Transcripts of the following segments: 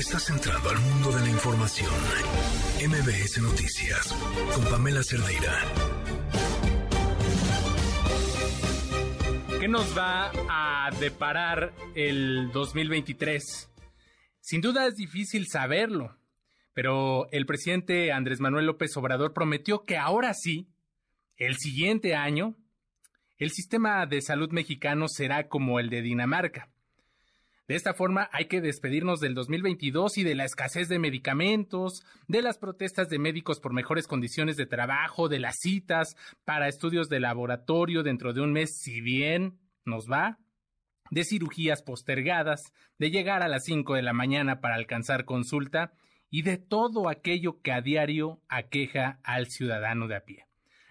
Estás entrando al mundo de la información. MBS Noticias con Pamela Cerdeira. ¿Qué nos va a deparar el 2023? Sin duda es difícil saberlo, pero el presidente Andrés Manuel López Obrador prometió que ahora sí, el siguiente año, el sistema de salud mexicano será como el de Dinamarca. De esta forma hay que despedirnos del 2022 y de la escasez de medicamentos, de las protestas de médicos por mejores condiciones de trabajo, de las citas para estudios de laboratorio dentro de un mes, si bien nos va, de cirugías postergadas, de llegar a las 5 de la mañana para alcanzar consulta y de todo aquello que a diario aqueja al ciudadano de a pie.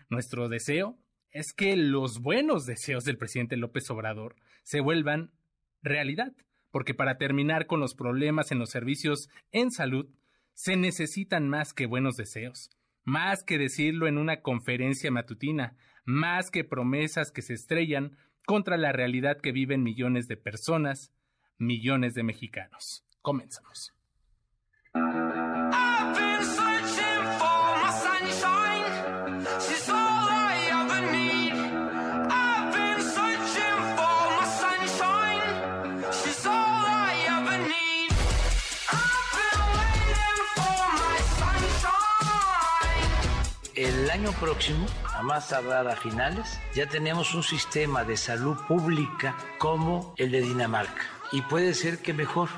Nuestro deseo es que los buenos deseos del presidente López Obrador se vuelvan realidad porque para terminar con los problemas en los servicios en salud se necesitan más que buenos deseos, más que decirlo en una conferencia matutina, más que promesas que se estrellan contra la realidad que viven millones de personas, millones de mexicanos. Comenzamos. El año próximo, a más tardar a finales, ya tenemos un sistema de salud pública como el de Dinamarca. Y puede ser que mejor.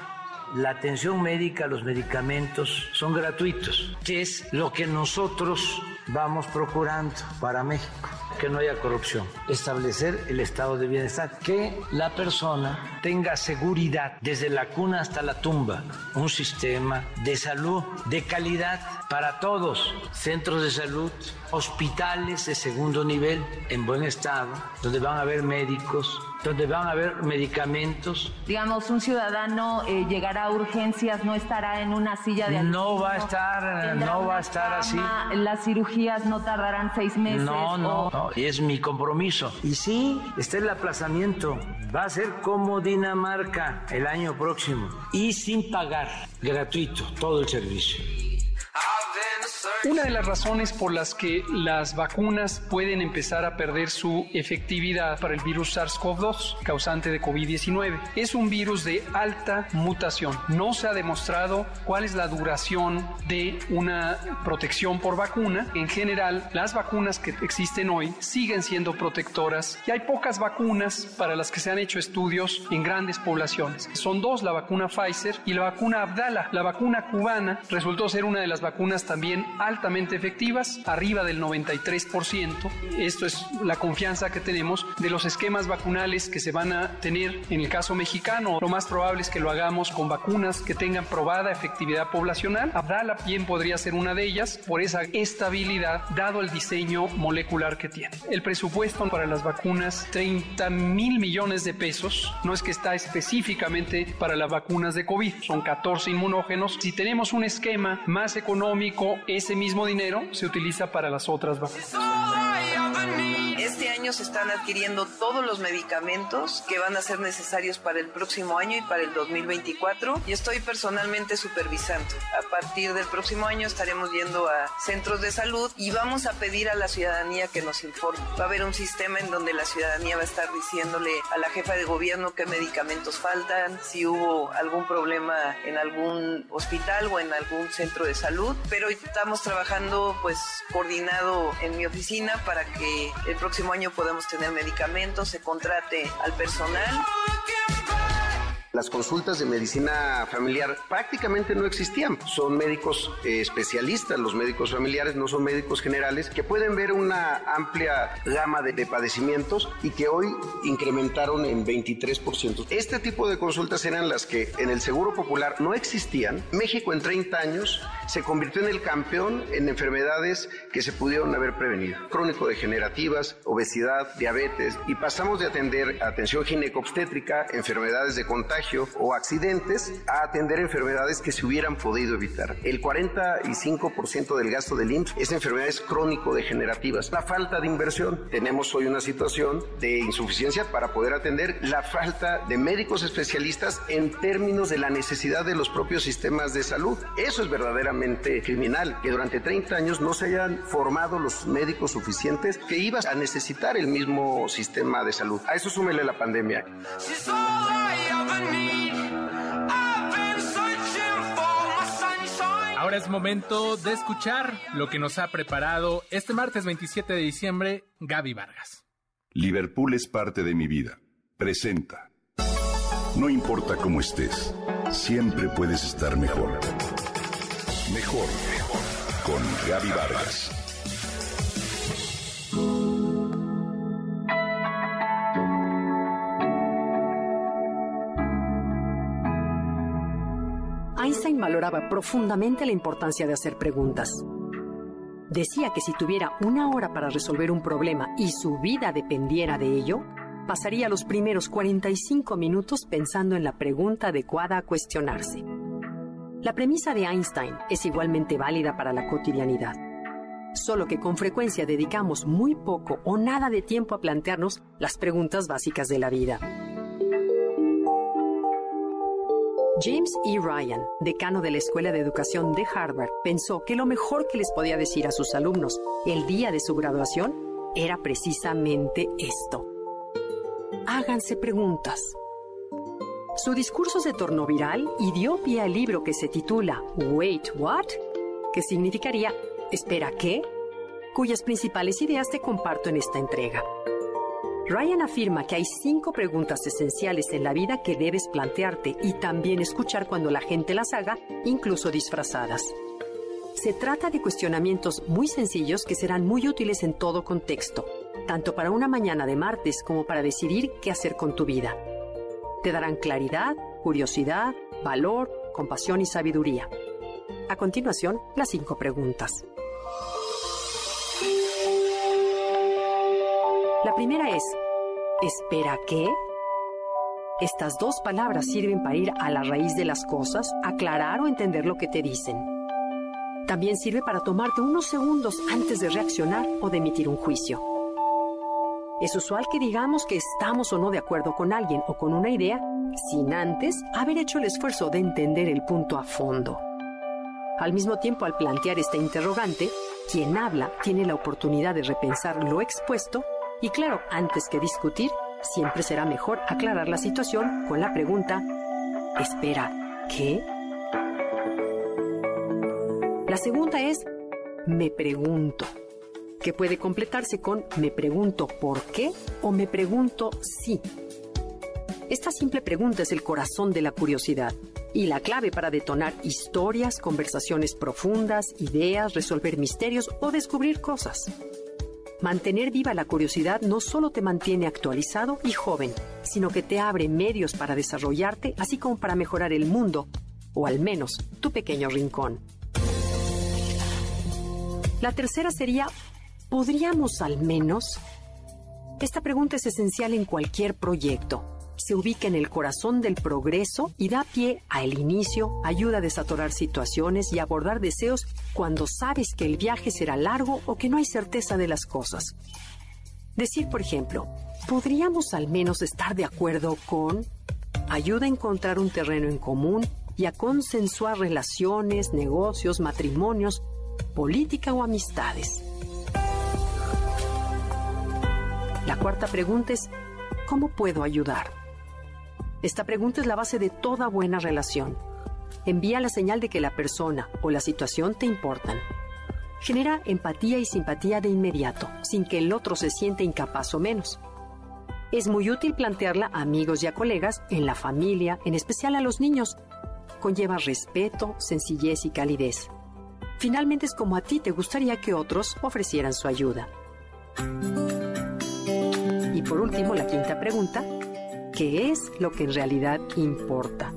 La atención médica, los medicamentos son gratuitos, que es lo que nosotros vamos procurando para México que no haya corrupción, establecer el estado de bienestar, que la persona tenga seguridad desde la cuna hasta la tumba, un sistema de salud de calidad para todos, centros de salud, hospitales de segundo nivel en buen estado, donde van a haber médicos, donde van a haber medicamentos. Digamos, un ciudadano eh, llegará a urgencias, no estará en una silla de No va a estar, no va a estar así. Las cirugías no tardarán seis meses. No, no, no, es mi compromiso. Y sí, está el aplazamiento. Va a ser como Dinamarca el año próximo y sin pagar, gratuito, todo el servicio. Una de las razones por las que las vacunas pueden empezar a perder su efectividad para el virus SARS-CoV-2, causante de COVID-19, es un virus de alta mutación. No se ha demostrado cuál es la duración de una protección por vacuna. En general, las vacunas que existen hoy siguen siendo protectoras y hay pocas vacunas para las que se han hecho estudios en grandes poblaciones. Son dos, la vacuna Pfizer y la vacuna Abdala. La vacuna cubana resultó ser una de las vacunas también altamente efectivas, arriba del 93%. Esto es la confianza que tenemos de los esquemas vacunales que se van a tener en el caso mexicano. Lo más probable es que lo hagamos con vacunas que tengan probada efectividad poblacional. Abdala bien podría ser una de ellas por esa estabilidad dado el diseño molecular que tiene. El presupuesto para las vacunas, 30 mil millones de pesos, no es que está específicamente para las vacunas de COVID, son 14 inmunógenos. Si tenemos un esquema más económico, ese mismo dinero se utiliza para las otras vacunas. Están adquiriendo todos los medicamentos que van a ser necesarios para el próximo año y para el 2024 y estoy personalmente supervisando. A partir del próximo año estaremos yendo a centros de salud y vamos a pedir a la ciudadanía que nos informe. Va a haber un sistema en donde la ciudadanía va a estar diciéndole a la jefa de gobierno qué medicamentos faltan, si hubo algún problema en algún hospital o en algún centro de salud, pero estamos trabajando pues coordinado en mi oficina para que el próximo año podamos tener medicamentos, se contrate al personal. Las consultas de medicina familiar prácticamente no existían. Son médicos eh, especialistas, los médicos familiares no son médicos generales que pueden ver una amplia gama de, de padecimientos y que hoy incrementaron en 23%. Este tipo de consultas eran las que en el Seguro Popular no existían. México en 30 años se convirtió en el campeón en enfermedades que se pudieron haber prevenido. Crónico-degenerativas, obesidad, diabetes y pasamos de atender atención ginecobstétrica, enfermedades de contagio contagio o accidentes a atender enfermedades que se hubieran podido evitar. El 45% del gasto del IMSS es enfermedades crónico-degenerativas. La falta de inversión. Tenemos hoy una situación de insuficiencia para poder atender la falta de médicos especialistas en términos de la necesidad de los propios sistemas de salud. Eso es verdaderamente criminal, que durante 30 años no se hayan formado los médicos suficientes que iban a necesitar el mismo sistema de salud. A eso súmele la pandemia. Ahora es momento de escuchar lo que nos ha preparado este martes 27 de diciembre Gaby Vargas. Liverpool es parte de mi vida. Presenta. No importa cómo estés, siempre puedes estar mejor. Mejor, mejor. Con Gaby Vargas. Einstein valoraba profundamente la importancia de hacer preguntas. Decía que si tuviera una hora para resolver un problema y su vida dependiera de ello, pasaría los primeros 45 minutos pensando en la pregunta adecuada a cuestionarse. La premisa de Einstein es igualmente válida para la cotidianidad, solo que con frecuencia dedicamos muy poco o nada de tiempo a plantearnos las preguntas básicas de la vida. James E. Ryan, decano de la Escuela de Educación de Harvard, pensó que lo mejor que les podía decir a sus alumnos el día de su graduación era precisamente esto. Háganse preguntas. Su discurso se tornó viral y dio pie al libro que se titula Wait, What? que significaría ¿Espera qué? cuyas principales ideas te comparto en esta entrega. Ryan afirma que hay cinco preguntas esenciales en la vida que debes plantearte y también escuchar cuando la gente las haga, incluso disfrazadas. Se trata de cuestionamientos muy sencillos que serán muy útiles en todo contexto, tanto para una mañana de martes como para decidir qué hacer con tu vida. Te darán claridad, curiosidad, valor, compasión y sabiduría. A continuación, las cinco preguntas. La primera es, ¿espera qué? Estas dos palabras sirven para ir a la raíz de las cosas, aclarar o entender lo que te dicen. También sirve para tomarte unos segundos antes de reaccionar o de emitir un juicio. Es usual que digamos que estamos o no de acuerdo con alguien o con una idea sin antes haber hecho el esfuerzo de entender el punto a fondo. Al mismo tiempo, al plantear esta interrogante, quien habla tiene la oportunidad de repensar lo expuesto y claro, antes que discutir, siempre será mejor aclarar la situación con la pregunta, espera, ¿qué? La segunda es, me pregunto, que puede completarse con me pregunto por qué o me pregunto si. Esta simple pregunta es el corazón de la curiosidad y la clave para detonar historias, conversaciones profundas, ideas, resolver misterios o descubrir cosas. Mantener viva la curiosidad no solo te mantiene actualizado y joven, sino que te abre medios para desarrollarte, así como para mejorar el mundo, o al menos tu pequeño rincón. La tercera sería, ¿podríamos al menos? Esta pregunta es esencial en cualquier proyecto se ubica en el corazón del progreso y da pie a el inicio, ayuda a desatorar situaciones y abordar deseos cuando sabes que el viaje será largo o que no hay certeza de las cosas. Decir, por ejemplo, ¿podríamos al menos estar de acuerdo con? Ayuda a encontrar un terreno en común y a consensuar relaciones, negocios, matrimonios, política o amistades. La cuarta pregunta es, ¿cómo puedo ayudar? Esta pregunta es la base de toda buena relación. Envía la señal de que la persona o la situación te importan. Genera empatía y simpatía de inmediato, sin que el otro se siente incapaz o menos. Es muy útil plantearla a amigos y a colegas, en la familia, en especial a los niños. Conlleva respeto, sencillez y calidez. Finalmente es como a ti te gustaría que otros ofrecieran su ayuda. Y por último, la quinta pregunta, ¿Qué es lo que en realidad importa?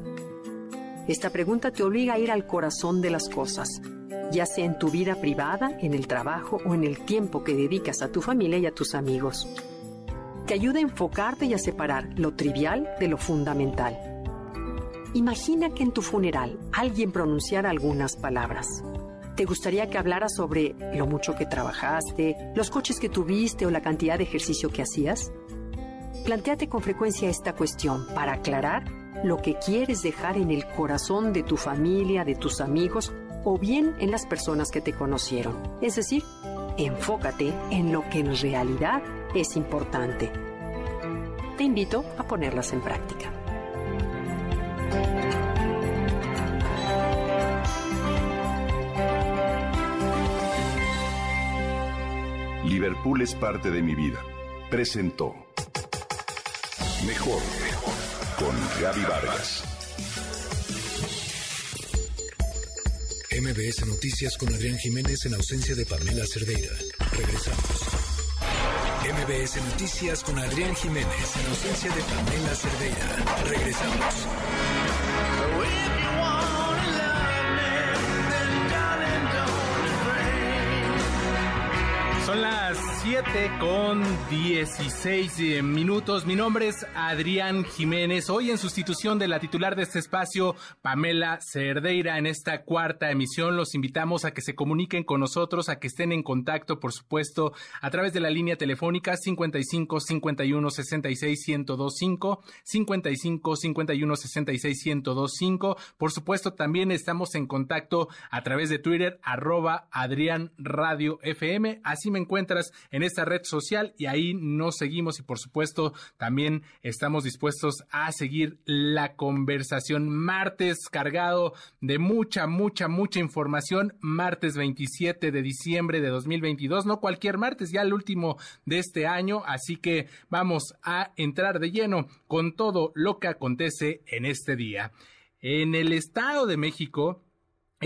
Esta pregunta te obliga a ir al corazón de las cosas, ya sea en tu vida privada, en el trabajo o en el tiempo que dedicas a tu familia y a tus amigos. Te ayuda a enfocarte y a separar lo trivial de lo fundamental. Imagina que en tu funeral alguien pronunciara algunas palabras. ¿Te gustaría que hablara sobre lo mucho que trabajaste, los coches que tuviste o la cantidad de ejercicio que hacías? Plantéate con frecuencia esta cuestión para aclarar lo que quieres dejar en el corazón de tu familia, de tus amigos o bien en las personas que te conocieron. Es decir, enfócate en lo que en realidad es importante. Te invito a ponerlas en práctica. Liverpool es parte de mi vida. Presentó Mejor con Gaby Vargas. MBS Noticias con Adrián Jiménez en ausencia de Pamela Cerdeira. Regresamos. MBS Noticias con Adrián Jiménez en ausencia de Pamela Cerdeira. Regresamos. Son las 7 con 16 eh, minutos. Mi nombre es Adrián Jiménez. Hoy en sustitución de la titular de este espacio, Pamela Cerdeira, en esta cuarta emisión los invitamos a que se comuniquen con nosotros, a que estén en contacto, por supuesto, a través de la línea telefónica 55 51 66 1025, 55 51 66 1025. Por supuesto, también estamos en contacto a través de Twitter, arroba Adrián Radio FM. Así me encuentras en esta red social y ahí nos seguimos y por supuesto también estamos dispuestos a seguir la conversación. Martes cargado de mucha, mucha, mucha información. Martes 27 de diciembre de 2022, no cualquier martes, ya el último de este año, así que vamos a entrar de lleno con todo lo que acontece en este día. En el Estado de México,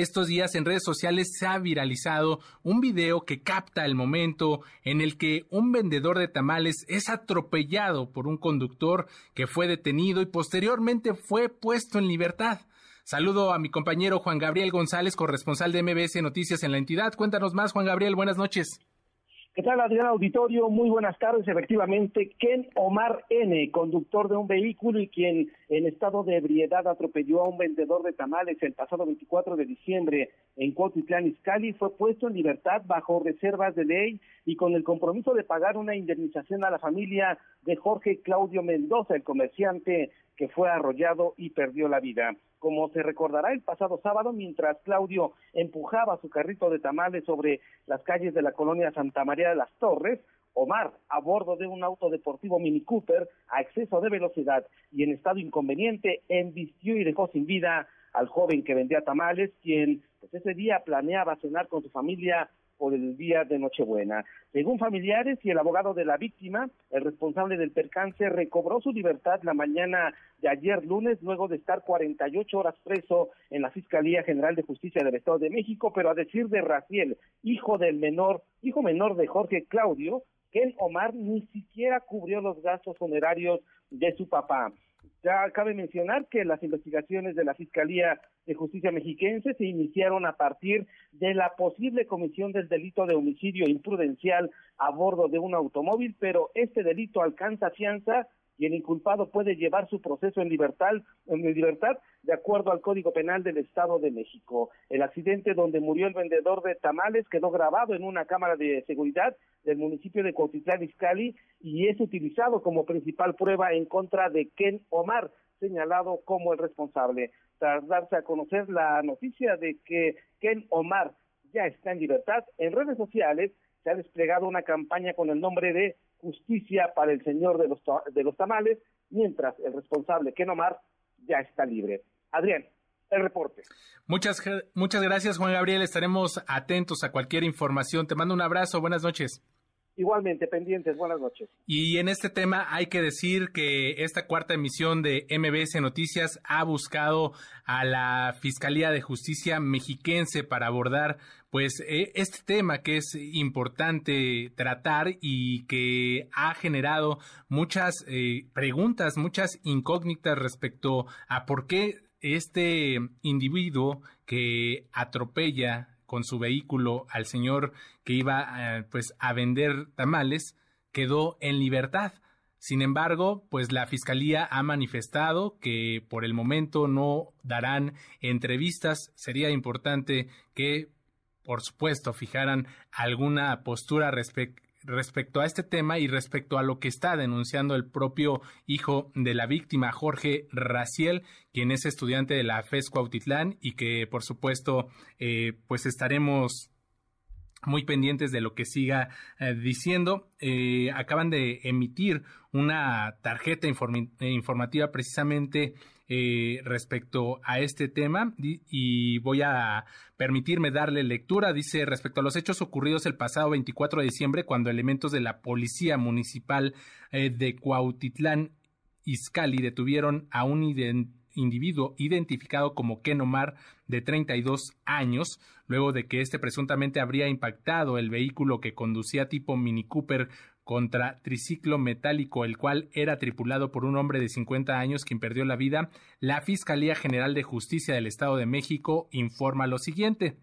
estos días en redes sociales se ha viralizado un video que capta el momento en el que un vendedor de tamales es atropellado por un conductor que fue detenido y posteriormente fue puesto en libertad. Saludo a mi compañero Juan Gabriel González, corresponsal de MBS Noticias en la entidad. Cuéntanos más, Juan Gabriel, buenas noches. ¿Qué tal, Adrián Auditorio? Muy buenas tardes. Efectivamente, Ken Omar N., conductor de un vehículo y quien en estado de ebriedad atropelló a un vendedor de tamales el pasado 24 de diciembre en Cuautitlán, Izcalli, fue puesto en libertad bajo reservas de ley y con el compromiso de pagar una indemnización a la familia de Jorge Claudio Mendoza, el comerciante que fue arrollado y perdió la vida. Como se recordará el pasado sábado, mientras Claudio empujaba su carrito de tamales sobre las calles de la colonia Santa María de las Torres, Omar, a bordo de un auto deportivo Mini Cooper, a exceso de velocidad y en estado inconveniente, embistió y dejó sin vida al joven que vendía tamales, quien pues, ese día planeaba cenar con su familia por el día de Nochebuena. Según familiares y el abogado de la víctima, el responsable del percance recobró su libertad la mañana de ayer lunes, luego de estar 48 horas preso en la Fiscalía General de Justicia del Estado de México, pero a decir de Raciel, hijo del menor, hijo menor de Jorge Claudio, que Omar ni siquiera cubrió los gastos funerarios de su papá. Ya cabe mencionar que las investigaciones de la Fiscalía de Justicia Mexiquense se iniciaron a partir de la posible comisión del delito de homicidio imprudencial a bordo de un automóvil, pero este delito alcanza fianza y el inculpado puede llevar su proceso en libertad, en libertad de acuerdo al Código Penal del Estado de México. El accidente donde murió el vendedor de tamales quedó grabado en una cámara de seguridad del municipio de Cuautitlán Izcalli y es utilizado como principal prueba en contra de Ken Omar, señalado como el responsable. Tras darse a conocer la noticia de que Ken Omar ya está en libertad, en redes sociales se ha desplegado una campaña con el nombre de justicia para el señor de los, de los tamales, mientras el responsable, Ken Omar, ya está libre. Adrián, el reporte. Muchas, muchas gracias, Juan Gabriel. Estaremos atentos a cualquier información. Te mando un abrazo. Buenas noches. Igualmente, pendientes, buenas noches. Y en este tema hay que decir que esta cuarta emisión de MBS Noticias ha buscado a la Fiscalía de Justicia mexiquense para abordar pues e, este tema que es importante tratar y que ha generado muchas eh, preguntas, muchas incógnitas respecto a por qué este individuo que atropella con su vehículo al señor que iba eh, pues a vender tamales, quedó en libertad. Sin embargo, pues la Fiscalía ha manifestado que por el momento no darán entrevistas. Sería importante que, por supuesto, fijaran alguna postura respecto a este tema y respecto a lo que está denunciando el propio hijo de la víctima, Jorge Raciel, quien es estudiante de la FES Cuautitlán y que, por supuesto, eh, pues estaremos muy pendientes de lo que siga eh, diciendo. Eh, acaban de emitir una tarjeta informativa precisamente respecto a este tema y voy a permitirme darle lectura. Dice respecto a los hechos ocurridos el pasado 24 de diciembre cuando elementos de la Policía Municipal de Cuautitlán Izcali detuvieron a un individuo identificado como Ken Omar de 32 años, luego de que este presuntamente habría impactado el vehículo que conducía tipo Mini Cooper contra triciclo metálico, el cual era tripulado por un hombre de 50 años quien perdió la vida, la Fiscalía General de Justicia del Estado de México informa lo siguiente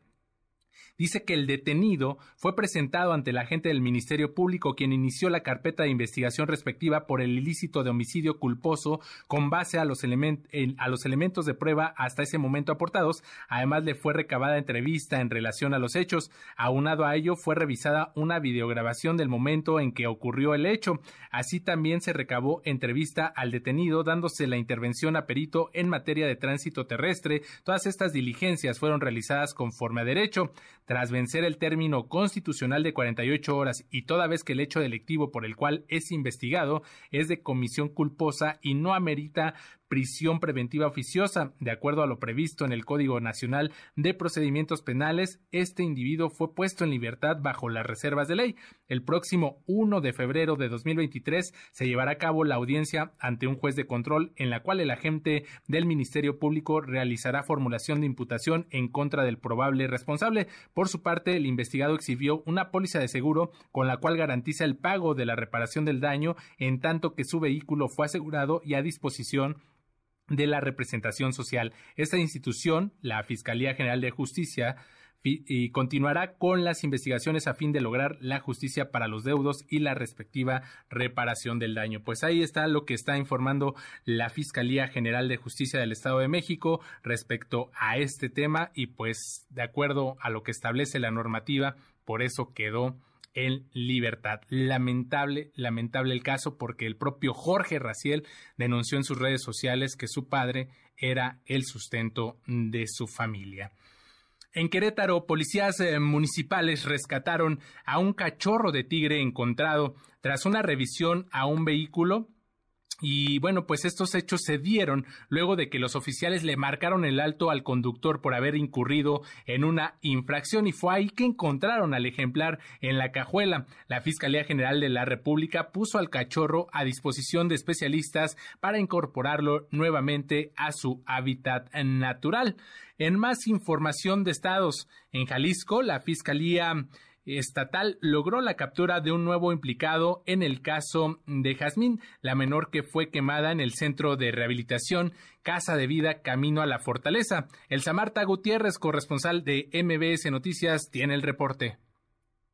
dice que el detenido fue presentado ante la agente del Ministerio Público, quien inició la carpeta de investigación respectiva por el ilícito de homicidio culposo con base a los, a los elementos de prueba hasta ese momento aportados. Además, le fue recabada entrevista en relación a los hechos. Aunado a ello, fue revisada una videograbación del momento en que ocurrió el hecho. Así también se recabó entrevista al detenido, dándose la intervención a perito en materia de tránsito terrestre. Todas estas diligencias fueron realizadas conforme a derecho tras vencer el término constitucional de 48 horas y toda vez que el hecho delictivo por el cual es investigado es de comisión culposa y no amerita prisión preventiva oficiosa. De acuerdo a lo previsto en el Código Nacional de Procedimientos Penales, este individuo fue puesto en libertad bajo las reservas de ley. El próximo 1 de febrero de 2023 se llevará a cabo la audiencia ante un juez de control en la cual el agente del Ministerio Público realizará formulación de imputación en contra del probable responsable. Por su parte, el investigado exhibió una póliza de seguro con la cual garantiza el pago de la reparación del daño en tanto que su vehículo fue asegurado y a disposición de la representación social. Esta institución, la Fiscalía General de Justicia, y continuará con las investigaciones a fin de lograr la justicia para los deudos y la respectiva reparación del daño. Pues ahí está lo que está informando la Fiscalía General de Justicia del Estado de México respecto a este tema y pues de acuerdo a lo que establece la normativa, por eso quedó en libertad. Lamentable, lamentable el caso porque el propio Jorge Raciel denunció en sus redes sociales que su padre era el sustento de su familia. En Querétaro, policías eh, municipales rescataron a un cachorro de tigre encontrado tras una revisión a un vehículo y bueno, pues estos hechos se dieron luego de que los oficiales le marcaron el alto al conductor por haber incurrido en una infracción y fue ahí que encontraron al ejemplar en la cajuela. La Fiscalía General de la República puso al cachorro a disposición de especialistas para incorporarlo nuevamente a su hábitat natural. En más información de estados, en Jalisco, la Fiscalía estatal logró la captura de un nuevo implicado en el caso de Jazmín, la menor que fue quemada en el centro de rehabilitación Casa de Vida Camino a la Fortaleza. El Samarta Gutiérrez, corresponsal de MBS Noticias, tiene el reporte.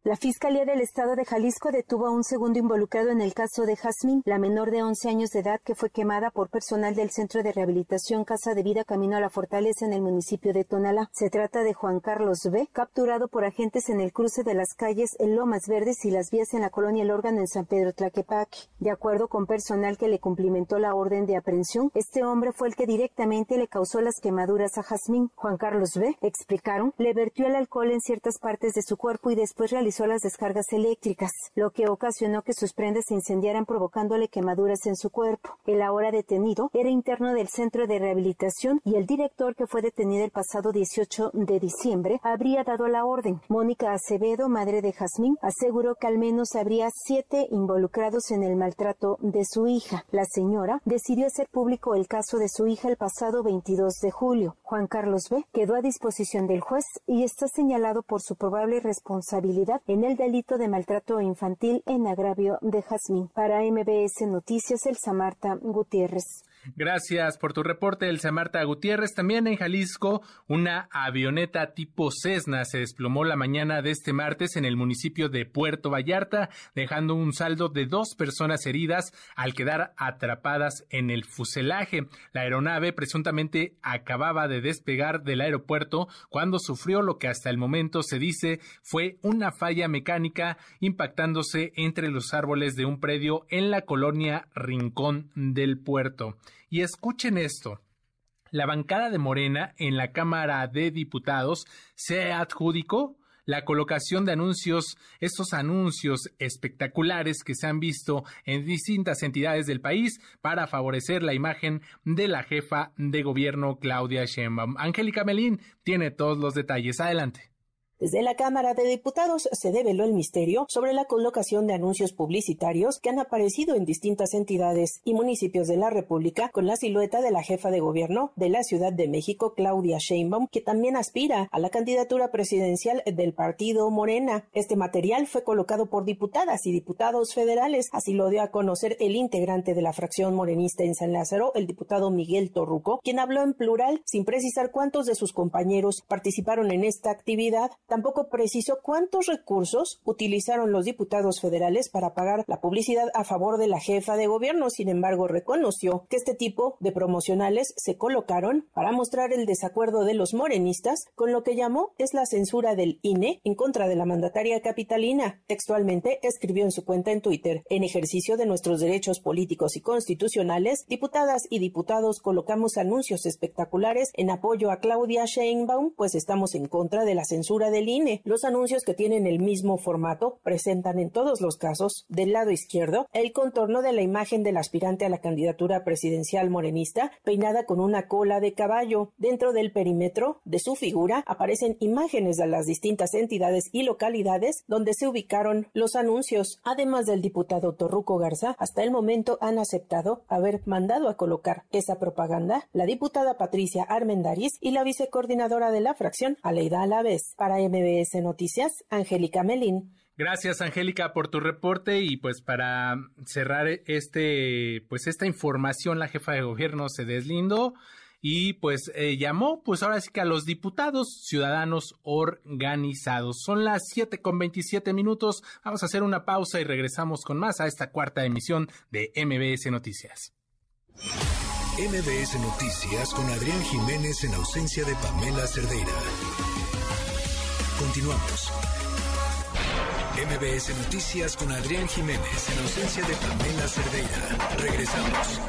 La Fiscalía del Estado de Jalisco detuvo a un segundo involucrado en el caso de Jazmín, la menor de 11 años de edad que fue quemada por personal del Centro de Rehabilitación Casa de Vida Camino a la Fortaleza en el municipio de Tonalá. Se trata de Juan Carlos B., capturado por agentes en el cruce de las calles Lomas Verdes y las vías en la colonia El Órgano en San Pedro Tlaquepaque. De acuerdo con personal que le cumplimentó la orden de aprehensión, este hombre fue el que directamente le causó las quemaduras a Jazmín. Juan Carlos B., explicaron, le vertió el alcohol en ciertas partes de su cuerpo y después realizó las descargas eléctricas, lo que ocasionó que sus prendas se incendiaran provocándole quemaduras en su cuerpo. El ahora detenido era interno del centro de rehabilitación y el director que fue detenido el pasado 18 de diciembre habría dado la orden. Mónica Acevedo, madre de Jazmín, aseguró que al menos habría siete involucrados en el maltrato de su hija. La señora decidió hacer público el caso de su hija el pasado 22 de julio. Juan Carlos B. quedó a disposición del juez y está señalado por su probable responsabilidad en el delito de maltrato infantil en agravio de Jazmín. Para MBS Noticias, el Samarta Gutiérrez. Gracias por tu reporte, Elsa Marta Gutiérrez. También en Jalisco, una avioneta tipo Cessna se desplomó la mañana de este martes en el municipio de Puerto Vallarta, dejando un saldo de dos personas heridas al quedar atrapadas en el fuselaje. La aeronave presuntamente acababa de despegar del aeropuerto cuando sufrió lo que hasta el momento se dice fue una falla mecánica impactándose entre los árboles de un predio en la colonia Rincón del Puerto. Y escuchen esto. La bancada de Morena en la Cámara de Diputados se adjudicó la colocación de anuncios, estos anuncios espectaculares que se han visto en distintas entidades del país para favorecer la imagen de la jefa de gobierno Claudia Sheinbaum. Angélica Melín tiene todos los detalles. Adelante. Desde la Cámara de Diputados se develó el misterio sobre la colocación de anuncios publicitarios que han aparecido en distintas entidades y municipios de la República con la silueta de la jefa de gobierno de la Ciudad de México, Claudia Sheinbaum, que también aspira a la candidatura presidencial del partido Morena. Este material fue colocado por diputadas y diputados federales, así lo dio a conocer el integrante de la fracción morenista en San Lázaro, el diputado Miguel Torruco, quien habló en plural sin precisar cuántos de sus compañeros participaron en esta actividad tampoco precisó cuántos recursos utilizaron los diputados federales para pagar la publicidad a favor de la jefa de gobierno. Sin embargo, reconoció que este tipo de promocionales se colocaron para mostrar el desacuerdo de los morenistas con lo que llamó es la censura del INE en contra de la mandataria capitalina. Textualmente escribió en su cuenta en Twitter, en ejercicio de nuestros derechos políticos y constitucionales, diputadas y diputados colocamos anuncios espectaculares en apoyo a Claudia Sheinbaum, pues estamos en contra de la censura del INE. Los anuncios que tienen el mismo formato presentan en todos los casos, del lado izquierdo, el contorno de la imagen del aspirante a la candidatura presidencial morenista, peinada con una cola de caballo. Dentro del perímetro de su figura aparecen imágenes de las distintas entidades y localidades donde se ubicaron los anuncios. Además del diputado Torruco Garza, hasta el momento han aceptado haber mandado a colocar esa propaganda la diputada Patricia Armendariz y la vicecoordinadora de la fracción, Aleida Alavés. Para MBS Noticias, Angélica Melín. Gracias, Angélica, por tu reporte y pues para cerrar este, pues esta información, la jefa de gobierno se deslindó y pues eh, llamó, pues ahora sí que a los diputados ciudadanos organizados. Son las siete con veintisiete minutos. Vamos a hacer una pausa y regresamos con más a esta cuarta emisión de MBS Noticias. MBS Noticias con Adrián Jiménez en ausencia de Pamela Cerdeira. Continuamos. MBS Noticias con Adrián Jiménez en ausencia de Pamela Cerdeira. Regresamos.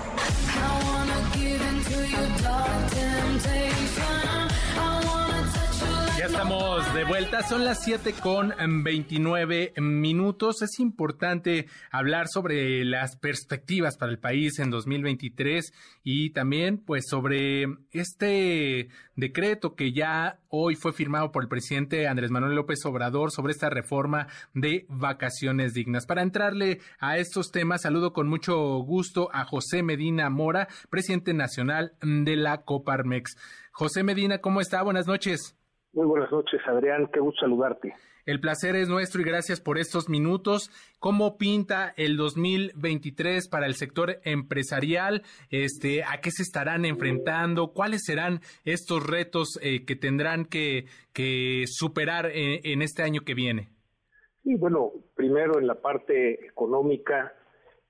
Ya estamos de vuelta, son las 7 con 29 minutos. Es importante hablar sobre las perspectivas para el país en 2023 y también pues sobre este decreto que ya hoy fue firmado por el presidente Andrés Manuel López Obrador sobre esta reforma de vacaciones dignas. Para entrarle a estos temas, saludo con mucho gusto a José Medina Mora, presidente nacional de la Coparmex. José Medina, ¿cómo está? Buenas noches. Muy buenas noches, Adrián. Qué gusto saludarte. El placer es nuestro y gracias por estos minutos. ¿Cómo pinta el 2023 para el sector empresarial? Este, ¿A qué se estarán enfrentando? ¿Cuáles serán estos retos eh, que tendrán que, que superar en, este año que viene? Sí, bueno, primero en la parte económica,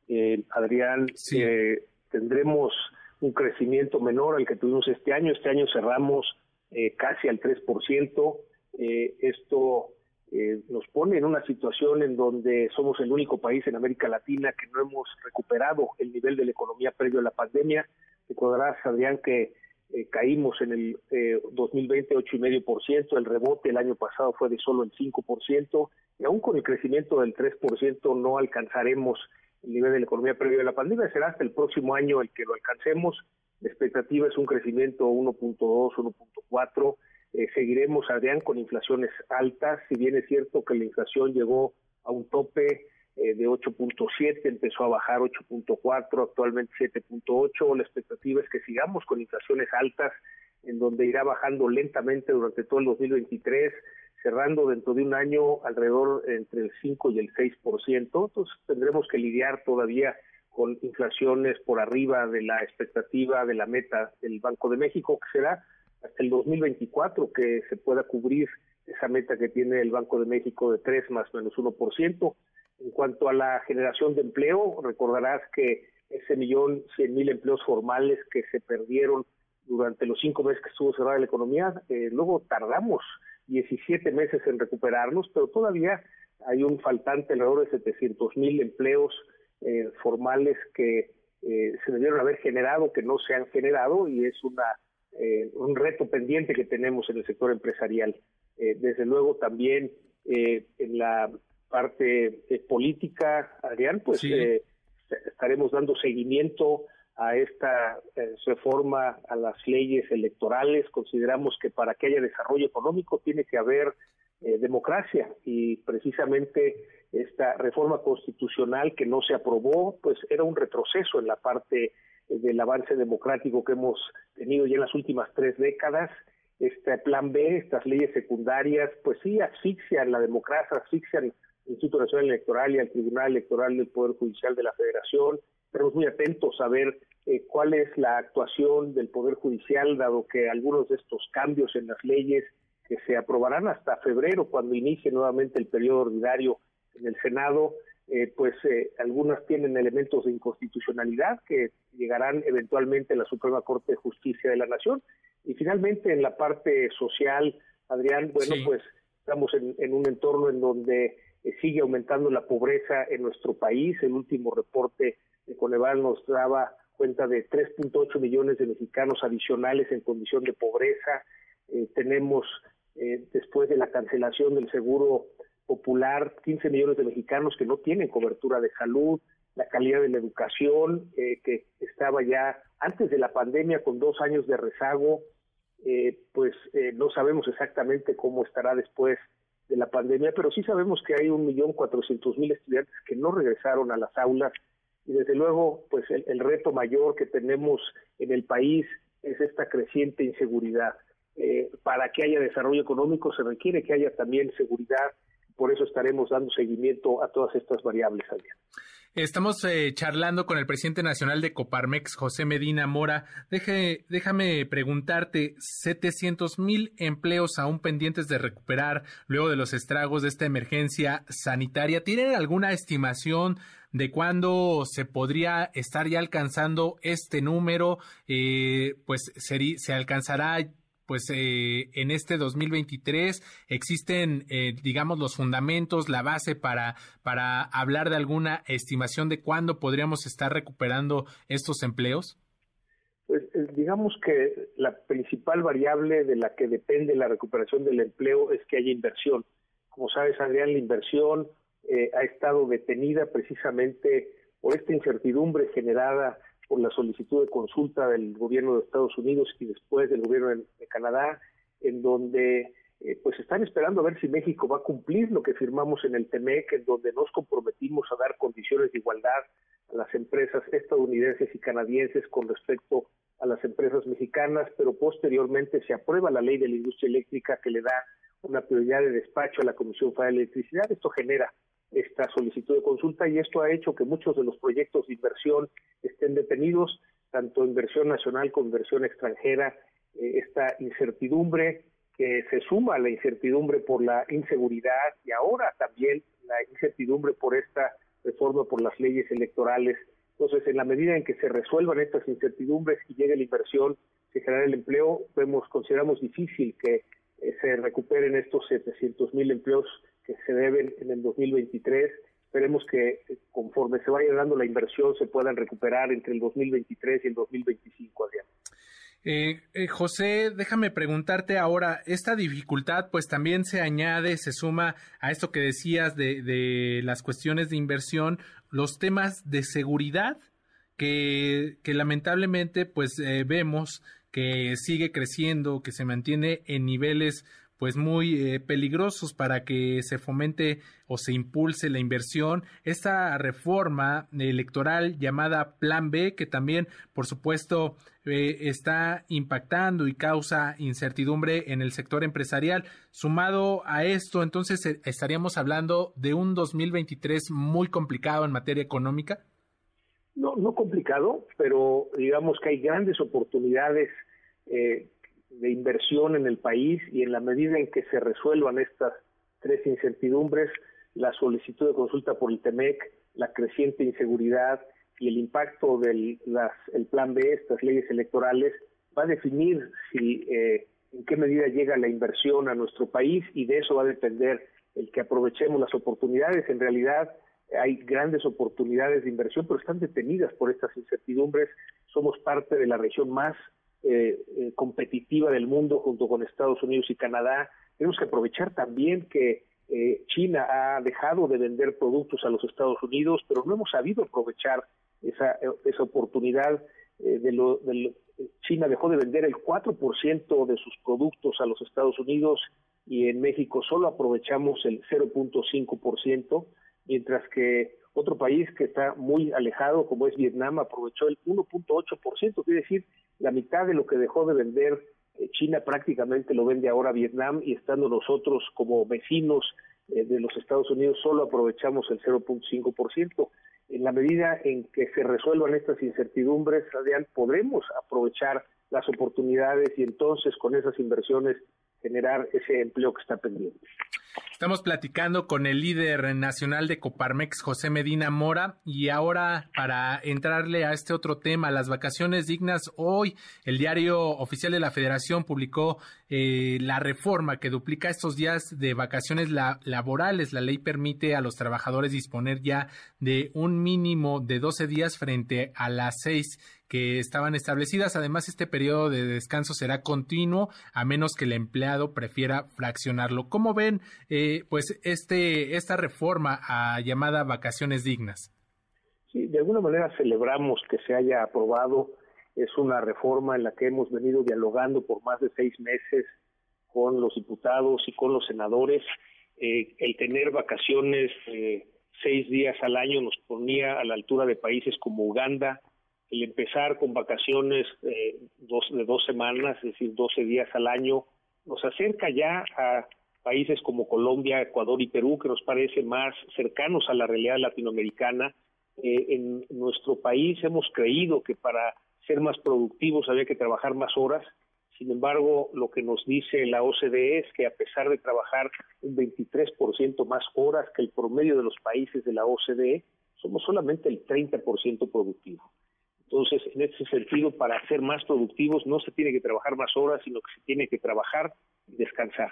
eh, Adrián, eh, tendremos un crecimiento menor al que tuvimos este año. Este año cerramos eh, casi al 3%. Eh, esto eh, nos pone en una situación en donde somos el único país en América Latina que no hemos recuperado el nivel de la economía previo a la pandemia. Recordarás, Adrián, que caímos en el 2020 8,5%, el rebote el año pasado fue de solo el 5%, y aún con el crecimiento del 3% no alcanzaremos el nivel de la economía previo a la pandemia, será hasta el próximo año el que lo alcancemos la expectativa es un crecimiento 1.2, 1.4. Eh, seguiremos, Adrián, con inflaciones altas. Si bien es cierto que la inflación llegó a un tope eh, de 8.7, empezó a bajar 8.4, actualmente 7.8. La expectativa es que sigamos con inflaciones altas, en donde irá bajando lentamente durante todo el 2023, cerrando dentro de un año alrededor entre el 5 y el 6%. Entonces tendremos que lidiar todavía con inflaciones por arriba de la expectativa de la meta del Banco de México, que será hasta el 2024 que se pueda cubrir esa meta que tiene el Banco de México de 3 más menos 1%. En cuanto a la generación de empleo, recordarás que ese millón cien mil empleos formales que se perdieron durante los cinco meses que estuvo cerrada la economía, eh, luego tardamos 17 meses en recuperarnos, pero todavía hay un faltante alrededor de 700 mil empleos eh, formales que eh, se debieron haber generado, que no se han generado, y es una un reto pendiente que tenemos en el sector empresarial. desde luego también en la parte política, Adrián, pues estaremos dando seguimiento a esta eh, reforma a las leyes electorales. Consideramos que para que haya desarrollo económico tiene que haber eh, democracia y precisamente esta reforma constitucional que no se aprobó, pues era un retroceso en la parte del avance democrático que hemos tenido ya en las últimas tres décadas. Este plan B, estas leyes secundarias, pues sí asfixian la democracia, asfixian el Instituto Nacional Electoral y al Tribunal Electoral del Poder Judicial de la Federación, Estamos muy atentos a ver eh, cuál es la actuación del Poder Judicial, dado que algunos de estos cambios en las leyes que se aprobarán hasta febrero, cuando inicie nuevamente el periodo ordinario en el Senado, eh, pues eh, algunas tienen elementos de inconstitucionalidad que llegarán eventualmente a la Suprema Corte de Justicia de la Nación. Y finalmente, en la parte social, Adrián, bueno, pues estamos en, en, un entorno en donde sigue aumentando la pobreza en nuestro país. El último reporte Coneval nos daba cuenta de 3.8 millones de mexicanos adicionales en condición de pobreza. Eh, tenemos, eh, después de la cancelación del seguro popular, 15 millones de mexicanos que no tienen cobertura de salud, la calidad de la educación, eh, que estaba ya antes de la pandemia con dos años de rezago, pues no sabemos exactamente cómo estará después de la pandemia, pero sí sabemos que hay un millón cuatrocientos mil estudiantes que no regresaron a las aulas y desde luego pues el, reto mayor que tenemos en el país es esta creciente inseguridad. Eh, para que haya desarrollo económico se requiere que haya también seguridad, por eso estaremos dando seguimiento a todas estas variables. Estamos eh, charlando con el presidente nacional de Coparmex, José Medina Mora. Deje, déjame preguntarte, 700 mil empleos aún pendientes de recuperar luego de los estragos de esta emergencia sanitaria. ¿Tienen alguna estimación de cuándo se podría estar ya alcanzando este número? Eh, pues se alcanzará pues eh, en este 2023 existen, eh, digamos, los fundamentos, la base para, para hablar de alguna estimación de cuándo podríamos estar recuperando estos empleos? Pues eh, digamos que la principal variable de la que depende la recuperación del empleo es que haya inversión. Como sabes, Adrián, la inversión ha estado detenida precisamente por esta incertidumbre generada por la solicitud de consulta del gobierno de Estados Unidos y después del gobierno de, Canadá, en donde eh, pues están esperando a ver si México va a cumplir lo que firmamos en el TEMEC, en donde nos comprometimos a dar condiciones de igualdad a las empresas estadounidenses y canadienses con respecto a las empresas mexicanas, pero posteriormente se aprueba la ley de la industria eléctrica que le da una prioridad de despacho a la Comisión Federal de Electricidad. Esto genera esta solicitud de consulta y esto ha hecho que muchos de los proyectos de inversión estén detenidos, tanto inversión nacional como inversión extranjera, eh, esta incertidumbre que se suma a la incertidumbre por la inseguridad y ahora también la incertidumbre por esta reforma por las leyes electorales. Entonces, en la medida en que se resuelvan estas incertidumbres y llegue la inversión, se genera el empleo, vemos, consideramos difícil que eh, se recuperen estos 700 mil empleos que se deben en el 2023. Esperemos que eh, conforme se vaya dando la inversión se puedan recuperar entre el 2023 y el 2025, Adrián. Eh, eh, José, déjame preguntarte ahora, esta dificultad pues también se añade, se suma a esto que decías de, de las cuestiones de inversión, los temas de seguridad que, que lamentablemente pues eh, vemos que sigue creciendo, que se mantiene en niveles pues muy eh, peligrosos para que se fomente o se impulse la inversión. Esta reforma electoral llamada Plan B, que también, por supuesto, eh, está impactando y causa incertidumbre en el sector empresarial. Sumado a esto, entonces, eh, ¿estaríamos hablando de un 2023 muy complicado en materia económica? No, no complicado, pero digamos que hay grandes oportunidades eh, de inversión en el país y en la medida en que se resuelvan estas tres incertidumbres, la solicitud de consulta por el TEMEC, la creciente inseguridad y el impacto del el plan B, estas leyes electorales, va a definir si eh, en qué medida llega la inversión a nuestro país y de eso va a depender el que aprovechemos las oportunidades. En realidad hay grandes oportunidades de inversión, pero están detenidas por estas incertidumbres. Somos parte de la región más eh, eh, competitiva del mundo junto con Estados Unidos y Canadá. Tenemos que aprovechar también que eh, China ha dejado de vender productos a los Estados Unidos, pero no hemos sabido aprovechar esa, esa oportunidad de lo, de China dejó de vender el 4% de sus productos a los Estados Unidos y en México solo aprovechamos el 0.5%, mientras que otro país que está muy alejado, como es Vietnam, aprovechó el 1.8%, quiere decir, la mitad de lo que dejó de vender eh, China prácticamente lo vende ahora Vietnam y estando nosotros como vecinos eh, de los Estados Unidos solo aprovechamos el 0.5%. En la medida en que se resuelvan estas incertidumbres, Adrián, podremos aprovechar las oportunidades y entonces con esas inversiones generar ese empleo que está pendiente. Estamos platicando con el líder nacional de Coparmex, José Medina Mora, y ahora para entrarle a este otro tema, las vacaciones dignas, hoy el diario oficial de la Federación publicó eh, la reforma que duplica estos días de vacaciones laborales. La ley permite a los trabajadores disponer ya de un mínimo de 12 días frente a las seis que estaban establecidas. Además, este periodo de descanso será continuo a menos que el empleado prefiera fraccionarlo. ¿Cómo ven eh, pues este esta reforma a llamada vacaciones dignas? Sí, de alguna manera celebramos que se haya aprobado. Es una reforma en la que hemos venido dialogando por más de seis meses con los diputados y con los senadores. Eh, el tener vacaciones eh, seis días al año nos ponía a la altura de países como Uganda, el empezar con vacaciones eh, dos, de dos semanas, es decir, 12 días al año, nos acerca ya a países como Colombia, Ecuador y Perú, que nos parece más cercanos a la realidad latinoamericana. Eh, en nuestro país hemos creído que para ser más productivos había que trabajar más horas. Sin embargo, lo que nos dice la OCDE es que a pesar de trabajar un 23% más horas que el promedio de los países de la OCDE, somos solamente el 30% productivo. Entonces, en ese sentido, para ser más productivos no se tiene que trabajar más horas, sino que se tiene que trabajar y descansar.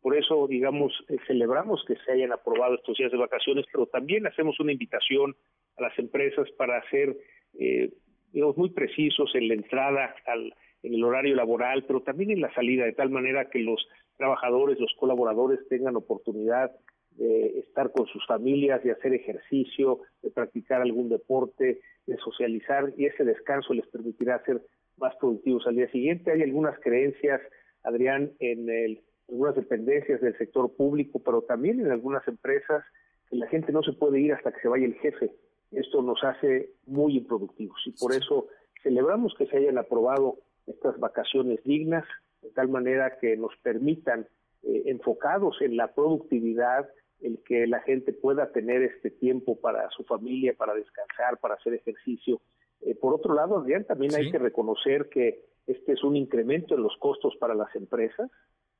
Por eso, digamos, eh, celebramos que se hayan aprobado estos días de vacaciones, pero también hacemos una invitación a las empresas para ser, eh, digamos, muy precisos en la entrada al, en el horario laboral, pero también en la salida, de tal manera que los trabajadores, los colaboradores tengan oportunidad de estar con sus familias, de hacer ejercicio, de practicar algún deporte, de socializar y ese descanso les permitirá ser más productivos al día siguiente. Hay algunas creencias, Adrián, en el, algunas dependencias del sector público, pero también en algunas empresas que la gente no se puede ir hasta que se vaya el jefe. Esto nos hace muy improductivos y por eso celebramos que se hayan aprobado estas vacaciones dignas, de tal manera que nos permitan, eh, enfocados en la productividad, el que la gente pueda tener este tiempo para su familia, para descansar, para hacer ejercicio. Eh, por otro lado, Adrián, también hay que reconocer que este es un incremento en los costos para las empresas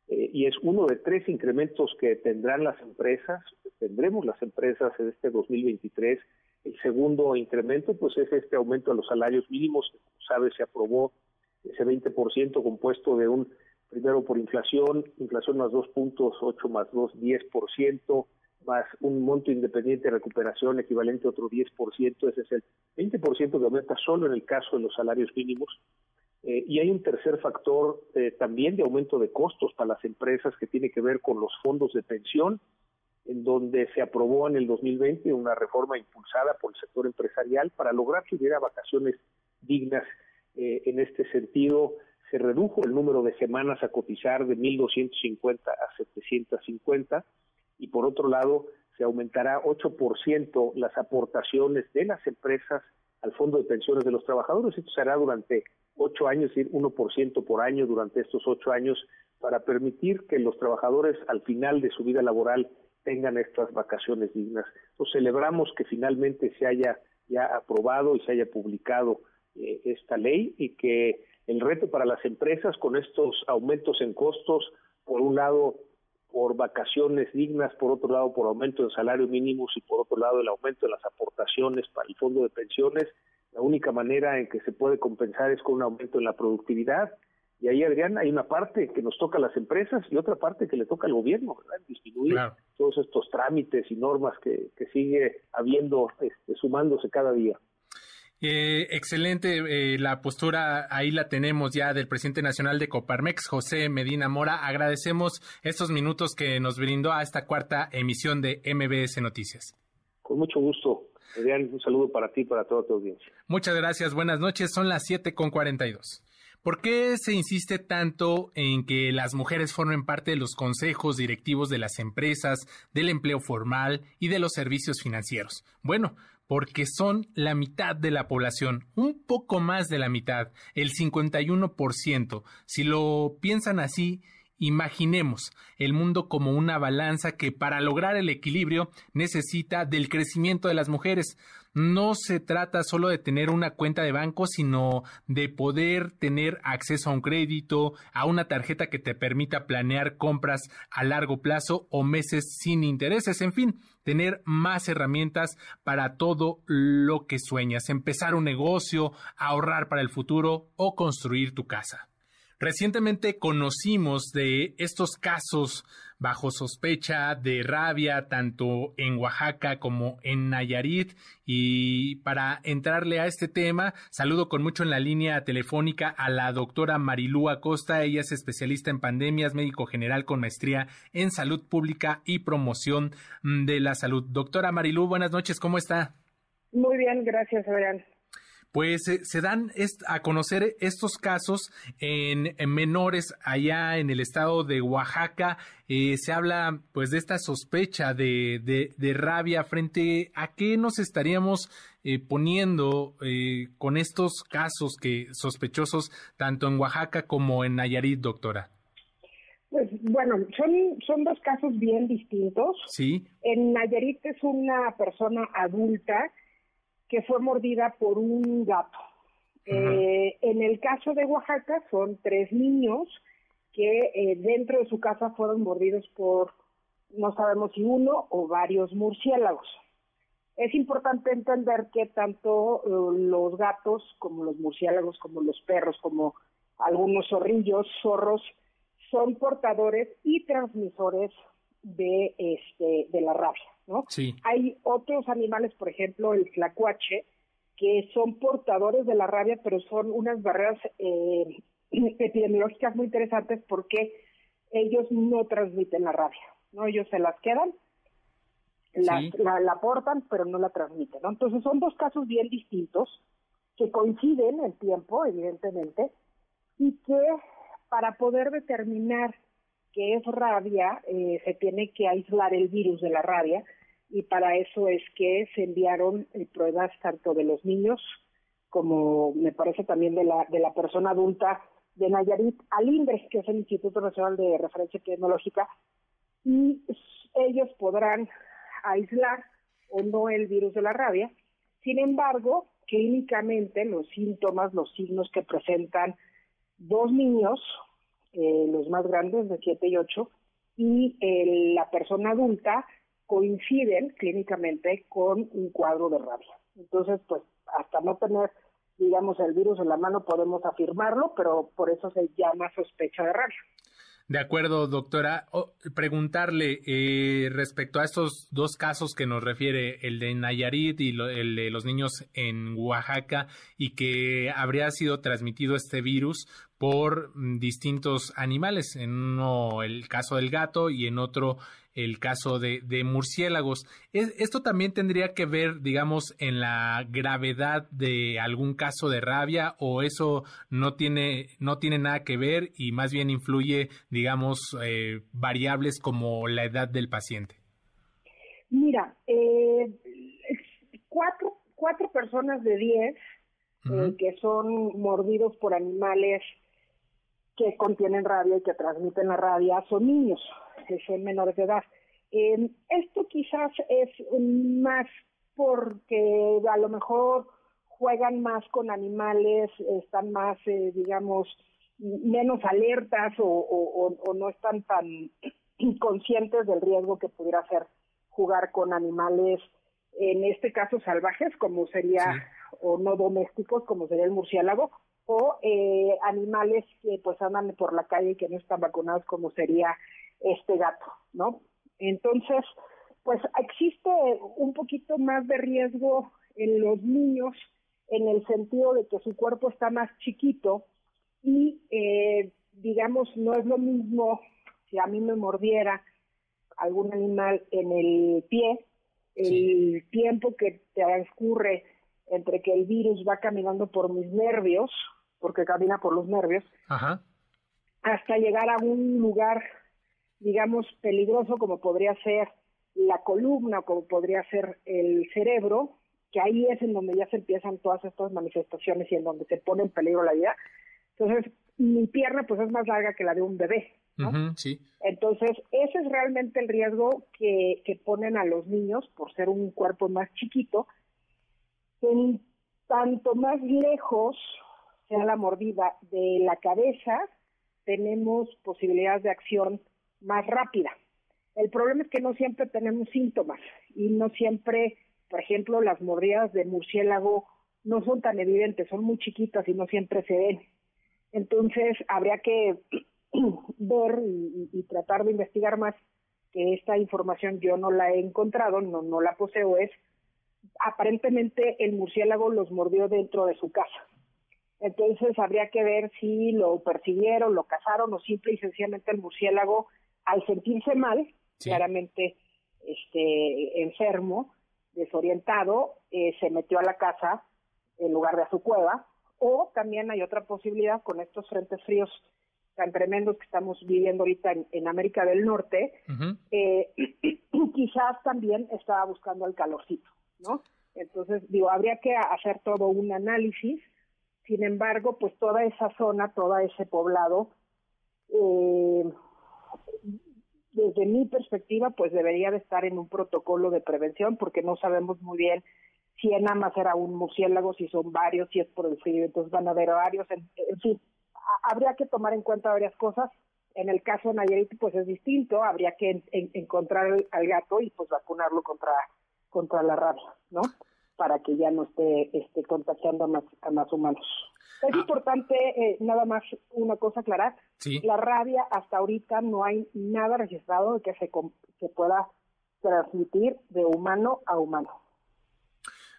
eh, y es uno de tres incrementos que tendrán las empresas, tendremos las empresas en este 2023. El segundo incremento, pues es este aumento de los salarios mínimos, como sabes, se aprobó ese 20% compuesto de un primero por inflación, inflación más dos puntos, ocho más dos, diez por ciento, más un monto independiente de recuperación equivalente a otro 10%, ese es el 20% que aumenta solo en el caso de los salarios mínimos. Eh, y hay un tercer factor eh, también de aumento de costos para las empresas que tiene que ver con los fondos de pensión, en donde se aprobó en el 2020 una reforma impulsada por el sector empresarial para lograr que hubiera vacaciones dignas. Eh, en este sentido, se redujo el número de semanas a cotizar de 1.250 a 750 y por otro lado se aumentará 8% las aportaciones de las empresas al Fondo de Pensiones de los Trabajadores. Esto se hará durante ocho años, es decir, 1% por año durante estos ocho años para permitir que los trabajadores al final de su vida laboral tengan estas vacaciones dignas. Nos celebramos que finalmente se haya ya aprobado y se haya publicado eh, esta ley y que el reto para las empresas con estos aumentos en costos, por un lado por vacaciones dignas, por otro lado por aumento de salario mínimos y por otro lado el aumento de las aportaciones para el fondo de pensiones, la única manera en que se puede compensar es con un aumento en la productividad. Y ahí, Adrián, hay una parte que nos toca a las empresas y otra parte que le toca al gobierno, ¿verdad? Disminuir todos estos trámites y normas que, que sigue habiendo, este, sumándose cada día. Eh, excelente eh, la postura, ahí la tenemos ya del presidente nacional de Coparmex, José Medina Mora. Agradecemos estos minutos que nos brindó a esta cuarta emisión de MBS Noticias. Con mucho gusto. Adrián, un saludo para ti y para toda tu audiencia. Muchas gracias, buenas noches, son las siete con cuarenta y dos. ¿Por qué se insiste tanto en que las mujeres formen parte de los consejos directivos de las empresas, del empleo formal y de los servicios financieros? Bueno, porque son la mitad de la población, un poco más de la mitad, el 51%. Si lo piensan así, Imaginemos el mundo como una balanza que para lograr el equilibrio necesita del crecimiento de las mujeres. No se trata solo de tener una cuenta de banco, sino de poder tener acceso a un crédito, a una tarjeta que te permita planear compras a largo plazo o meses sin intereses, en fin, tener más herramientas para todo lo que sueñas, empezar un negocio, ahorrar para el futuro o construir tu casa. Recientemente conocimos de estos casos bajo sospecha de rabia tanto en Oaxaca como en Nayarit y para entrarle a este tema saludo con mucho en la línea telefónica a la doctora Marilú Acosta, ella es especialista en pandemias, médico general con maestría en salud pública y promoción de la salud. Doctora Marilú, buenas noches, ¿cómo está? Muy bien, gracias, Adrián pues eh, se dan a conocer estos casos en, menores allá en el estado de Oaxaca. Eh, se habla pues de esta sospecha de, de, rabia frente a qué nos estaríamos eh, poniendo con estos casos que sospechosos tanto en Oaxaca como en Nayarit, doctora. Pues bueno, son, son dos casos bien distintos. Sí. En Nayarit es una persona adulta que fue mordida por un gato. Eh, en el caso de Oaxaca son tres niños que eh, dentro de su casa fueron mordidos por, no sabemos si uno o varios murciélagos. Es importante entender que tanto eh, los gatos como los murciélagos, como los perros, como algunos zorrillos, zorros, son portadores y transmisores de, este, de la rabia. ¿No? Hay otros animales, por ejemplo, el tlacuache, que son portadores de la rabia, pero son unas barreras eh, epidemiológicas muy interesantes porque ellos no transmiten la rabia, ¿no? Ellos se las quedan, la, la, portan, pero no la transmiten, ¿no? Entonces son dos casos bien distintos que coinciden en tiempo, evidentemente, y que para poder determinar que es rabia, eh, se tiene que aislar el virus de la rabia y para eso es que se enviaron eh, pruebas tanto de los niños como me parece también de la, de la persona adulta de Nayarit al INDRE, que es el Instituto Nacional de Referencia Tecnológica, y ellos podrán aislar o no el virus de la rabia. Sin embargo, clínicamente los síntomas, los signos que presentan dos niños eh, los más grandes de 7 y 8, y la persona adulta coinciden clínicamente con un cuadro de rabia. Entonces, pues hasta no tener, digamos, el virus en la mano podemos afirmarlo, pero por eso se llama sospecha de rabia. De acuerdo, doctora. preguntarle eh, respecto a estos dos casos que nos refiere, el de Nayarit y el de los niños en Oaxaca, y que habría sido transmitido este virus por mm, distintos animales, en uno el caso del gato y en otro el caso de, de murciélagos. ¿Esto también tendría que ver, digamos, en la gravedad de algún caso de rabia o eso no tiene, no tiene nada que ver y más bien influye, digamos, eh, variables como la edad del paciente? Mira, eh, cuatro, cuatro personas de diez eh, que son mordidos por animales que contienen rabia y que transmiten la rabia son niños, son menores de edad. Eh, esto quizás es más porque a lo mejor juegan más con animales, están más, eh, digamos, menos alertas o, no están tan conscientes del riesgo que pudiera ser jugar con animales, en este caso salvajes, como sería, o no domésticos, como sería el murciélago, o eh, animales que pues andan por la calle y que no están vacunados, como sería este gato, ¿no? Entonces, pues existe un poquito más de riesgo en los niños en el sentido de que su cuerpo está más chiquito y, eh, digamos, no es lo mismo si a mí me mordiera algún animal en el pie, el tiempo que transcurre entre que el virus va caminando por mis nervios, porque camina por los nervios, hasta llegar a un lugar, digamos, peligroso como podría ser la columna, como podría ser el cerebro, que ahí es en donde ya se empiezan todas estas manifestaciones y en donde se pone en peligro la vida. Entonces, mi pierna pues es más larga que la de un bebé. sí. Entonces, ese es realmente el riesgo que, que ponen a los niños por ser un cuerpo más chiquito. En tanto más lejos sea la mordida de la cabeza, tenemos posibilidades de acción más rápida. El problema es que no siempre tenemos síntomas y no siempre, por ejemplo, las mordidas de murciélago no son tan evidentes, son muy chiquitas y no siempre se ven. Entonces, habría que ver y, tratar de investigar más que esta información yo no la he encontrado, no, no la poseo, es aparentemente el murciélago los mordió dentro de su casa. Entonces habría que ver si lo persiguieron, lo cazaron o simple y sencillamente el murciélago al sentirse mal claramente este, enfermo, desorientado, eh, se metió a la casa en lugar de a su cueva, o también hay otra posibilidad con estos frentes fríos tan tremendos que estamos viviendo ahorita en, América del Norte, eh, quizás también estaba buscando el calorcito, ¿no? Entonces, digo, habría que hacer todo un análisis, sin embargo, pues toda esa zona, todo ese poblado, eh, desde mi perspectiva, pues debería de estar en un protocolo de prevención porque no sabemos muy bien si nada más era un murciélago, si son varios, si es por el frío, entonces van a haber varios, en, fin, habría que tomar en cuenta varias cosas. En el caso de Nayarit, pues es distinto, habría que encontrar al gato y pues vacunarlo contra, contra la rabia, ¿no? Para que ya no esté, esté contagiando a más, a más humanos. Es ah. importante, eh, nada más una cosa aclarar, la rabia hasta ahorita no hay nada registrado que se que pueda transmitir de humano a humano.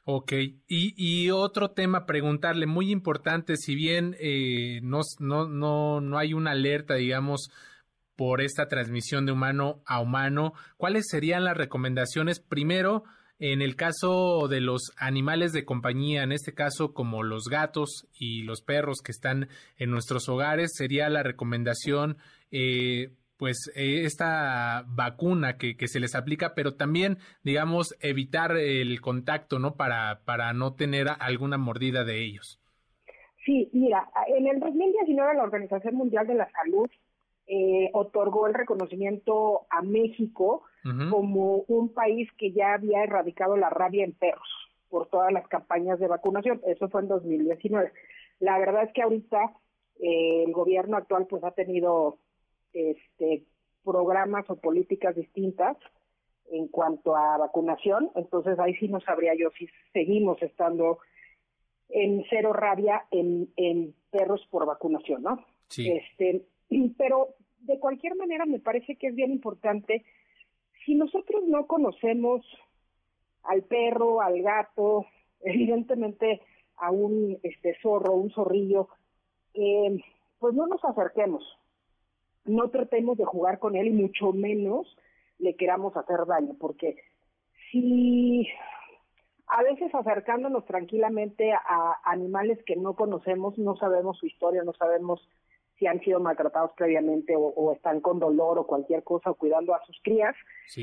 Ok, y, y otro tema, preguntarle, muy importante, si bien eh, no, no, no, no hay una alerta, digamos, por esta transmisión de humano a humano, ¿cuáles serían las recomendaciones? Primero, en el caso de los animales de compañía, en este caso como los gatos y los perros que están en nuestros hogares, sería la recomendación, eh, pues, eh, esta vacuna que, que, se les aplica, pero también, digamos, evitar el contacto, ¿no? Para, para no tener alguna mordida de ellos. Sí, mira, en el 2019 la Organización Mundial de la Salud eh, otorgó el reconocimiento a México como un país que ya había erradicado la rabia en perros por todas las campañas de vacunación. Eso fue en 2019. La verdad es que ahorita eh, el gobierno actual pues ha tenido este programas o políticas distintas en cuanto a vacunación, entonces ahí sí no sabría yo si seguimos estando en cero rabia en, en perros por vacunación, ¿no? Sí. Este, pero de cualquier manera me parece que es bien importante, si nosotros no conocemos al perro, al gato, evidentemente a un este zorro, un zorrillo, eh, pues no nos acerquemos, no tratemos de jugar con él y mucho menos le queramos hacer daño, porque si a veces acercándonos tranquilamente a animales que no conocemos, no sabemos su historia, no sabemos si han sido maltratados previamente o, están con dolor o cualquier cosa o cuidando a sus crías,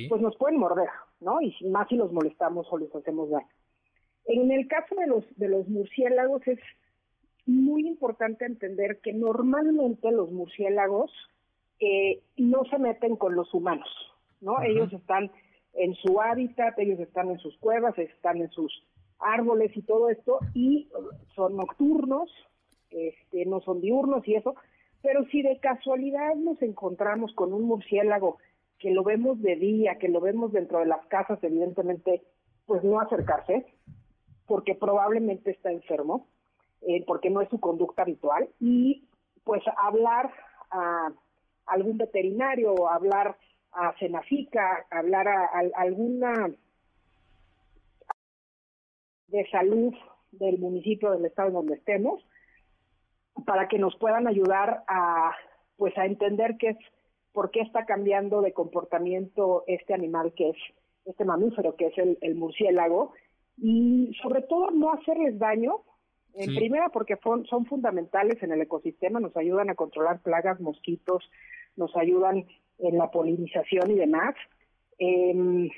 pues nos pueden morder, ¿no? Y más si los molestamos o les hacemos daño. En el caso de los, de los murciélagos es muy importante entender que normalmente los murciélagos eh, no se meten con los humanos, ¿no? Ellos están en su hábitat, ellos están en sus cuevas, están en sus árboles y todo esto, y son nocturnos, este, no son diurnos y eso, pero si de casualidad nos encontramos con un murciélago que lo vemos de día, que lo vemos dentro de las casas, evidentemente, pues no acercarse, porque probablemente está enfermo, eh, porque no es su conducta habitual, y pues hablar a algún veterinario, hablar a Senafica, hablar a, alguna de salud del municipio, del estado donde estemos, para que nos puedan ayudar a pues a entender qué es por qué está cambiando de comportamiento este animal que es este mamífero que es el, murciélago y sobre todo no hacerles daño en primera porque son fundamentales en el ecosistema nos ayudan a controlar plagas mosquitos nos ayudan en la polinización y demás. Em,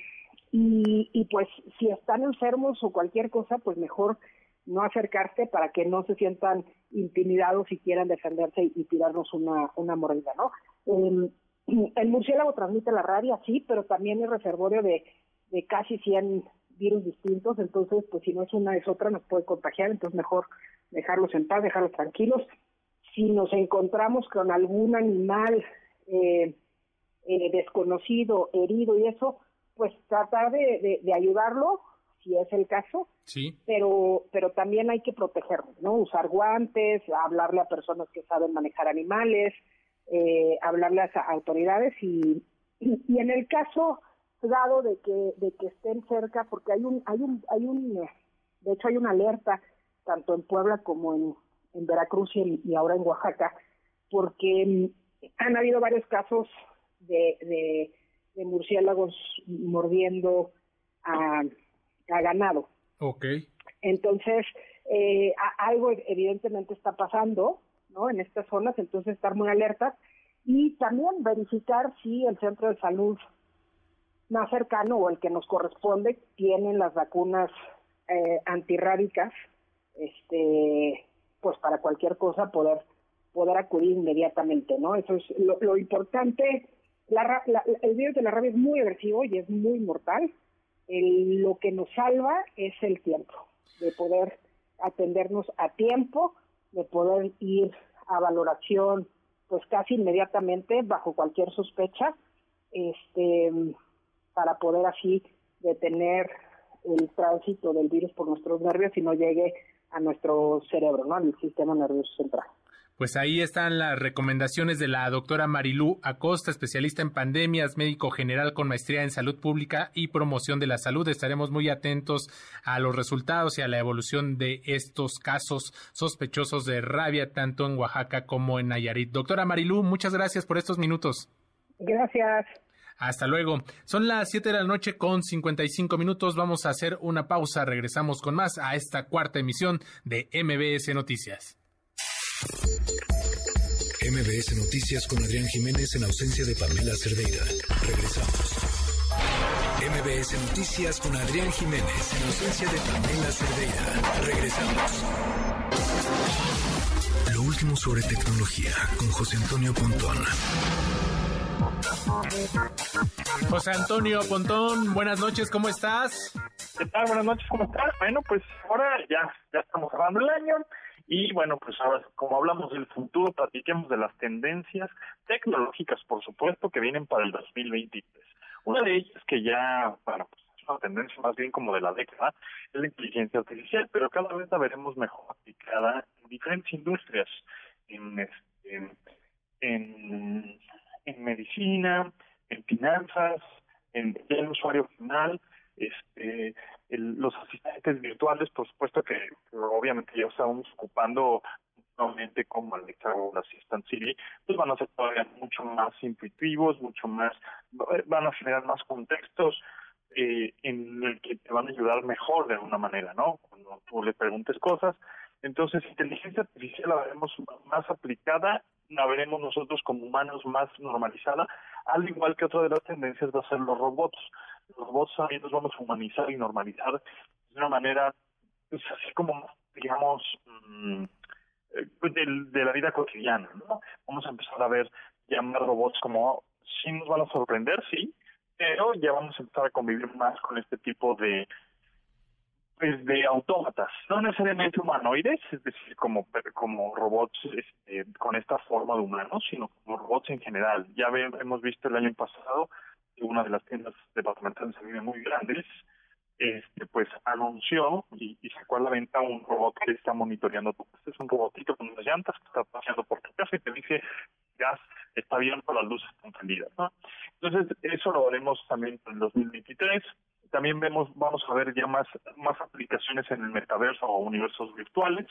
y, y, pues si están enfermos o cualquier cosa, pues mejor no acercarse para que no se sientan intimidados y quieran defenderse y, tirarnos una, una mordida, ¿no? Em, el murciélago transmite la rabia, sí, pero también es reservorio de, de casi 100 virus distintos, entonces, pues si no es una es otra, nos puede contagiar, entonces mejor dejarlos en paz, dejarlos tranquilos. Si nos encontramos con algún animal eh, eh, desconocido, herido y eso, pues tratar de, ayudarlo, si es el caso, sí. pero, pero también hay que protegernos, ¿no? Usar guantes, hablarle a personas que saben manejar animales, eh, hablarle a autoridades y, y, en el caso dado de que, de que estén cerca, porque hay un, hay un, hay un, de hecho hay una alerta tanto en Puebla como en, en Veracruz y, y ahora en Oaxaca, porque han habido varios casos de, de, murciélagos mordiendo a, ganado. Ok. Entonces, eh, algo evidentemente está pasando, ¿no? En estas zonas, entonces estar muy alertas y también verificar si el centro de salud más cercano o el que nos corresponde tienen las vacunas eh, antirrábicas, este, pues para cualquier cosa poder poder acudir inmediatamente, ¿no? Eso es lo, importante. La, el virus de la rabia es muy agresivo y es muy mortal. Lo que nos salva es el tiempo, de poder atendernos a tiempo, de poder ir a valoración, pues casi inmediatamente, bajo cualquier sospecha, este, para poder así detener el tránsito del virus por nuestros nervios y no llegue a nuestro cerebro, ¿no? Al sistema nervioso central. Pues ahí están las recomendaciones de la doctora Marilú Acosta, especialista en pandemias, médico general con maestría en salud pública y promoción de la salud. Estaremos muy atentos a los resultados y a la evolución de estos casos sospechosos de rabia, tanto en Oaxaca como en Nayarit. Doctora Marilú, muchas gracias por estos minutos. Gracias. Hasta luego. Son las 7 de la noche con 55 minutos. Vamos a hacer una pausa. Regresamos con más a esta cuarta emisión de MBS Noticias. MBS Noticias con Adrián Jiménez en ausencia de Pamela Cerdeira. Regresamos. MBS Noticias con Adrián Jiménez en ausencia de Pamela Cerdeira. Regresamos. Lo último sobre tecnología con José Antonio Pontón. José Antonio Pontón, buenas noches, ¿cómo estás? ¿Qué tal? Buenas noches, ¿cómo estás? Bueno, pues ahora ya, ya estamos cerrando el año y bueno, pues ahora, como hablamos del futuro, platiquemos de las tendencias tecnológicas, por supuesto, que vienen para el 2023. Una de ellas que ya, bueno, pues es una tendencia más bien como de la década, es la inteligencia artificial, pero cada vez la veremos mejor aplicada en diferentes industrias, en, este, en, en medicina, en finanzas, en el usuario final, este los asistentes virtuales, por supuesto que, obviamente ya estamos ocupando nuevamente como Alexa o Assistant Siri, pues van a ser todavía mucho más intuitivos, mucho más, van a generar más contextos eh, en el que te van a ayudar mejor de alguna manera, ¿no? Cuando tú le preguntes cosas. Entonces, inteligencia artificial la veremos más aplicada, la veremos nosotros como humanos más normalizada, al igual que otra de las tendencias va a ser los robots los robots también los vamos a humanizar y normalizar de una manera, pues así como, digamos, mm, eh, pues, de, la vida cotidiana, ¿no? Vamos a empezar a ver llamar robots como, sí nos van a sorprender, sí, pero ya vamos a empezar a convivir más con este tipo de pues de autómatas, no necesariamente humanoides, es decir, como como robots este, con esta forma de humanos, sino como robots en general. Ya hemos visto el año pasado una de las tiendas departamentales muy grandes, este pues anunció y, sacó a la venta un robot que está monitoreando tu casa. Es un robotito con unas llantas que está paseando por tu casa y te dice gas está abierto, las luces están prendidas. ¿no? Entonces, eso lo haremos también en el 2023 también vemos, vamos a ver ya más, más aplicaciones en el metaverso o universos virtuales,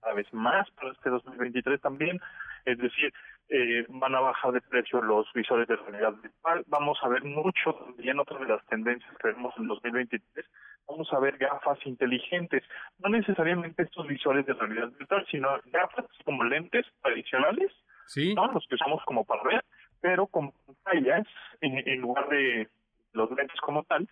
cada vez más para este 2023 también, es decir, eh, van a bajar de precio los visores de realidad virtual, vamos a ver mucho también otra de las tendencias que vemos en 2023, vamos a ver gafas inteligentes, no necesariamente estos visores de realidad virtual, sino gafas como lentes tradicionales, ¿Sí? ¿no? los que usamos como para ver, pero con pantallas en, en lugar de los lentes como tal,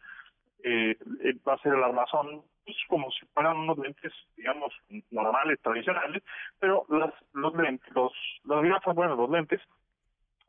eh, eh, va a ser el armazón como si fueran unos lentes, digamos, normales, tradicionales, pero las, los lentes, los, las gafas, bueno, los lentes,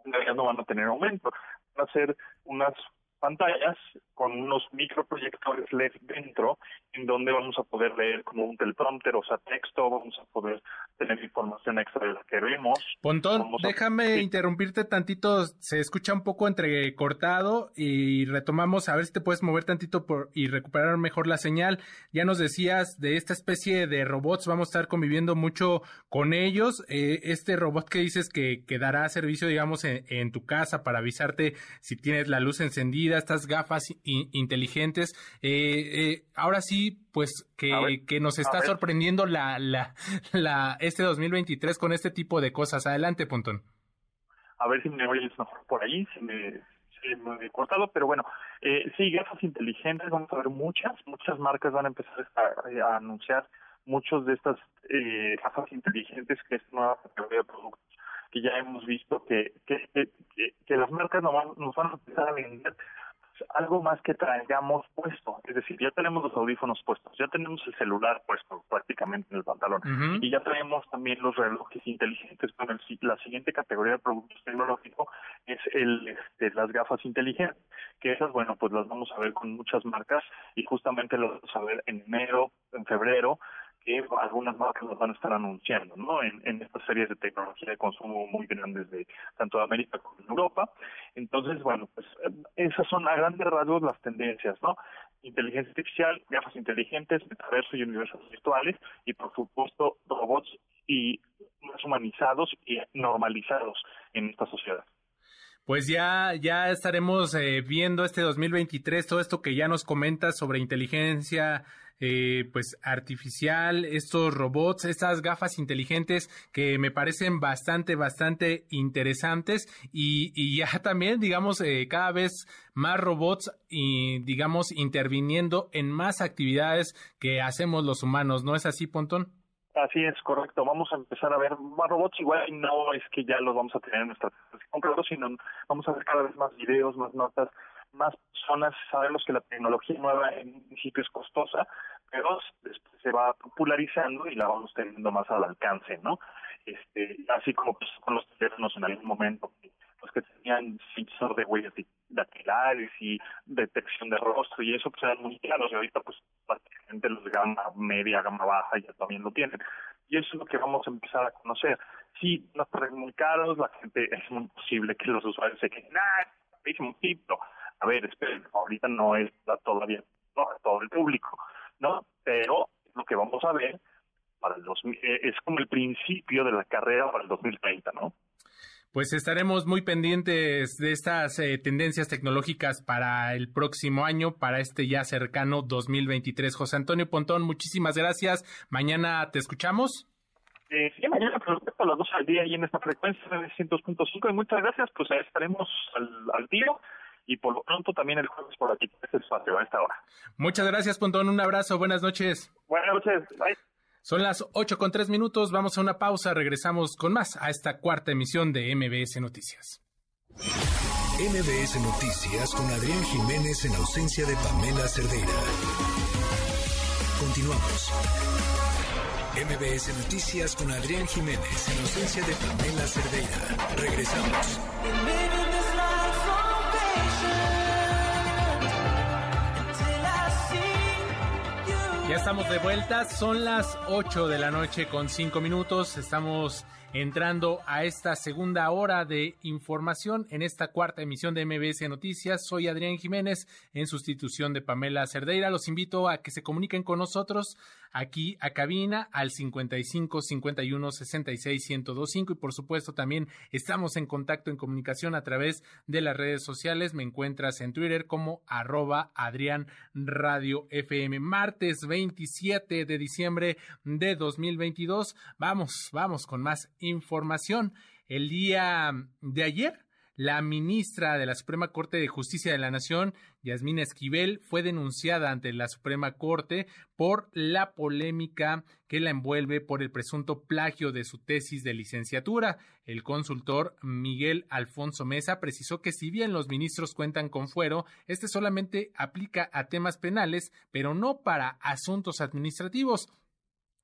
en no van a tener aumento, van a ser unas pantallas con unos microproyectores LED dentro, en donde vamos a poder leer como un teleprompter, o sea, texto, vamos a poder tener información extra de la que vemos. Pontón, déjame interrumpirte tantito, se escucha un poco entrecortado y retomamos, a ver si te puedes mover tantito por, y recuperar mejor la señal. Ya nos decías de esta especie de robots, vamos a estar conviviendo mucho con ellos. Eh, este robot que dices que, que dará servicio, digamos, en tu casa para avisarte si tienes la luz encendida estas gafas inteligentes. Eh, eh, ahora sí, pues que, que nos está sorprendiendo la, la, la, este 2023 con este tipo de cosas. Adelante, Pontón. A ver si me oyes mejor por ahí, si me, he cortado, pero bueno, eh, sí, gafas inteligentes, vamos a ver muchas, muchas marcas van a empezar a, anunciar muchos de estas eh, gafas inteligentes que es nueva categoría de productos que ya hemos visto que, que, que, las marcas nos van, nos van a empezar a vender algo más que traigamos puesto. Es decir, ya tenemos los audífonos puestos, ya tenemos el celular puesto prácticamente en el pantalón y ya tenemos también los relojes inteligentes. Bueno, la siguiente categoría de productos tecnológicos es el este, las gafas inteligentes, que esas, bueno, pues las vamos a ver con muchas marcas y justamente las vamos a ver en enero, en febrero, que algunas marcas nos van a estar anunciando, ¿no? En, en estas series de tecnología de consumo muy grandes de tanto América como de Europa. Entonces, bueno, pues eh, esas son a grandes rasgos las tendencias, ¿no? Inteligencia artificial, gafas inteligentes, metaverso y universos virtuales y por supuesto robots y más humanizados y normalizados en esta sociedad. Pues ya, ya estaremos eh, viendo este 2023 todo esto que ya nos comentas sobre inteligencia eh, pues artificial, estos robots, estas gafas inteligentes que me parecen bastante, bastante interesantes y, y ya también, digamos, eh, cada vez más robots y, digamos, interviniendo en más actividades que hacemos los humanos, ¿no es así, Pontón? Así es, correcto. Vamos a empezar a ver más robots. Igual no es que ya los vamos a tener en nuestra claro, sino vamos a ver cada vez más videos, más notas, más personas. Sabemos que la tecnología nueva en principio es costosa, pero después se va popularizando y la vamos teniendo más al alcance, ¿no? Este, así como pues, con los teléfonos en algún momento, los que tenían sensor de huellas dactilares y detección de rostro y eso pues eran muy caros y ahorita pues prácticamente los de gama media, gama baja ya también lo tienen. Y eso es lo que vamos a empezar a conocer. Los precios muy caros, la gente es muy posible que los usuarios se queden, ah, es un tipo. A ver, esperen, ahorita no es todavía no, todo el público, ¿no? Pero lo que vamos a ver para el eh, es como el principio de la carrera para el 2030, ¿no? Pues estaremos muy pendientes de estas eh, tendencias tecnológicas para el próximo año, para este ya cercano 2023. José Antonio Pontón, muchísimas gracias. Mañana te escuchamos. Eh, sí, mañana a las 2 al día y en esta frecuencia de 900.5 y muchas gracias, pues estaremos al, al tiro y por lo pronto también el jueves por aquí, este espacio a esta hora. Muchas gracias, Pontón, un abrazo, buenas noches. Buenas noches, bye. Son las 8 con 3 minutos, vamos a una pausa, regresamos con más a esta cuarta emisión de MBS Noticias. MBS Noticias con Adrián Jiménez en ausencia de Pamela Cerdeira. Continuamos. MBS Noticias con Adrián Jiménez en ausencia de Pamela Cerdeira. Regresamos. Ya estamos de vuelta, son las 8 de la noche con 5 minutos, estamos entrando a esta segunda hora de información en esta cuarta emisión de MBS Noticias. Soy Adrián Jiménez en sustitución de Pamela Cerdeira. Los invito a que se comuniquen con nosotros aquí a cabina al 55 51 66 1025 y por supuesto también estamos en contacto en comunicación a través de las redes sociales. Me encuentras en Twitter como arroba Adrián Radio FM. Martes 27 de diciembre de 2022. Vamos, vamos con más información. El día de ayer la ministra de la Suprema Corte de Justicia de la Nación, Yasmina Esquivel, fue denunciada ante la Suprema Corte por la polémica que la envuelve por el presunto plagio de su tesis de licenciatura. El consultor Miguel Alfonso Mesa precisó que si bien los ministros cuentan con fuero, este solamente aplica a temas penales, pero no para asuntos administrativos.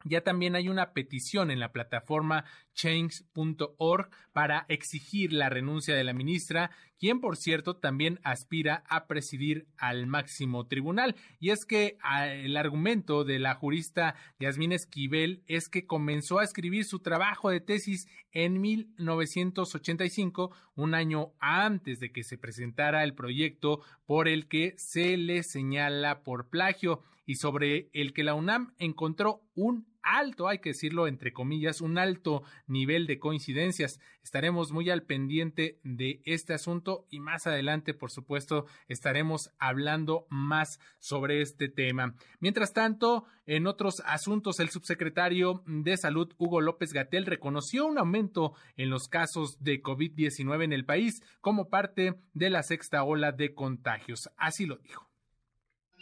Ya también hay una petición en la plataforma change.org para exigir la renuncia de la ministra, quien por cierto también aspira a presidir al máximo tribunal. Y es que ah, el argumento de la jurista Yasmín Esquivel es que comenzó a escribir su trabajo de tesis en 1985, un año antes de que se presentara el proyecto por el que se le señala por plagio y sobre el que la UNAM encontró un alto, hay que decirlo entre comillas, un alto nivel de coincidencias. Estaremos muy al pendiente de este asunto y más adelante, por supuesto, estaremos hablando más sobre este tema. Mientras tanto, en otros asuntos, el subsecretario de Salud, Hugo López Gatel, reconoció un aumento en los casos de COVID-19 en el país como parte de la sexta ola de contagios. Así lo dijo.